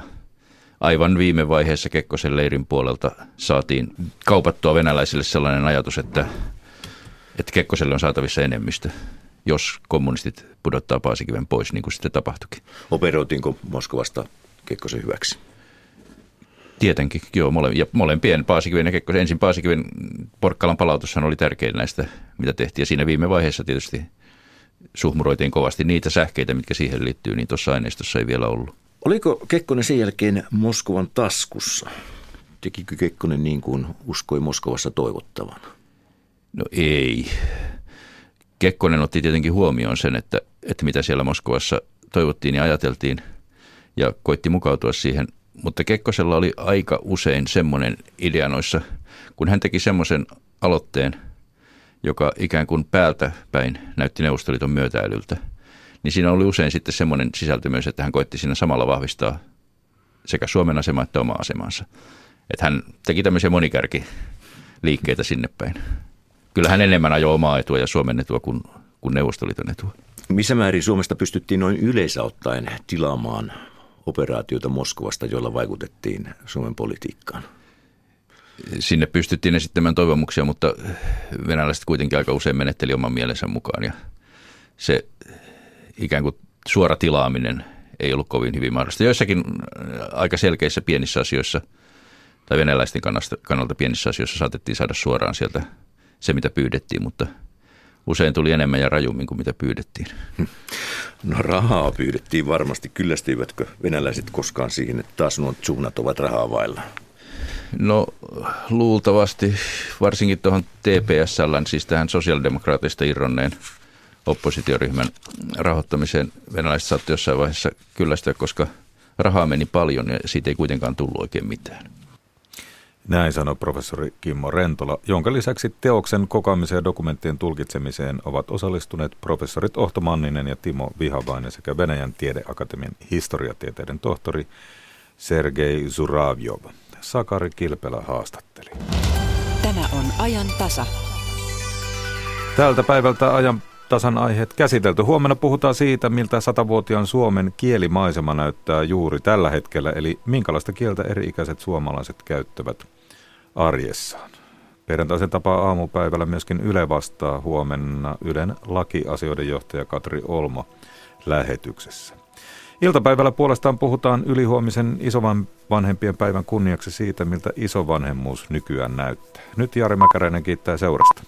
aivan viime vaiheessa Kekkosen leirin puolelta saatiin kaupattua venäläisille sellainen ajatus, että, että Kekkoselle on saatavissa enemmistö. jos kommunistit pudottaa Paasikiven pois, niin kuin sitten tapahtuikin. Operoitiinko Moskovasta Kekkosen hyväksi? Tietenkin, joo, mole, ja molempien Paasikiven ja Kekkosen. Ensin Paasikiven Porkkalan palautushan oli tärkein näistä, mitä tehtiin. Ja siinä viime vaiheessa tietysti suhmuroitiin kovasti niitä sähkeitä, mitkä siihen liittyy, niin tuossa aineistossa ei vielä ollut. Oliko Kekkonen sen jälkeen Moskovan taskussa? Tekikö Kekkonen niin kuin uskoi Moskovassa toivottavan? No ei. Kekkonen otti tietenkin huomioon sen, että, että mitä siellä Moskovassa toivottiin ja ajateltiin ja koitti mukautua siihen. Mutta Kekkosella oli aika usein semmoinen idea noissa, kun hän teki semmoisen aloitteen, joka ikään kuin päältä päin näytti Neuvostoliiton myötäilyltä, niin siinä oli usein sitten semmoinen sisältö myös, että hän koitti siinä samalla vahvistaa sekä Suomen asemaa että omaa asemansa. Että hän teki tämmöisiä monikärkiliikkeitä sinne päin kyllä hän enemmän ajoi omaa etua ja Suomen etua kuin, kuin Neuvostoliiton etua. Missä määrin Suomesta pystyttiin noin yleisauttaen tilaamaan operaatioita Moskovasta, joilla vaikutettiin Suomen politiikkaan? Sinne pystyttiin esittämään toivomuksia, mutta venäläiset kuitenkin aika usein menetteli oman mielensä mukaan ja se ikään kuin suora tilaaminen ei ollut kovin hyvin mahdollista. Joissakin aika selkeissä pienissä asioissa tai venäläisten kannalta pienissä asioissa saatettiin saada suoraan sieltä se, mitä pyydettiin, mutta usein tuli enemmän ja rajummin kuin mitä pyydettiin. No rahaa pyydettiin varmasti. Kyllästyivätkö venäläiset koskaan siihen, että taas nuo suunnat ovat rahaa vailla? No luultavasti, varsinkin tuohon TPSL, siis tähän sosiaalidemokraatista irronneen oppositioryhmän rahoittamiseen venäläiset saattoi jossain vaiheessa kyllästyä, koska rahaa meni paljon ja siitä ei kuitenkaan tullut oikein mitään. Näin sanoi professori Kimmo Rentola, jonka lisäksi teoksen kokoamiseen ja dokumenttien tulkitsemiseen ovat osallistuneet professorit Ohto Manninen ja Timo Vihavainen sekä Venäjän tiedeakatemian historiatieteiden tohtori Sergei Zuravjov. Sakari Kilpelä haastatteli. Tämä on ajan tasa. Tältä päivältä ajan tasan aiheet käsitelty. Huomenna puhutaan siitä, miltä satavuotiaan Suomen kielimaisema näyttää juuri tällä hetkellä, eli minkälaista kieltä eri-ikäiset suomalaiset käyttävät arjessaan. Perjantaisen tapaa aamupäivällä myöskin Yle vastaa huomenna Ylen lakiasioiden johtaja Katri Olmo lähetyksessä. Iltapäivällä puolestaan puhutaan ylihuomisen isovanhempien päivän kunniaksi siitä, miltä isovanhemmuus nykyään näyttää. Nyt Jari Mäkäräinen kiittää seurasta.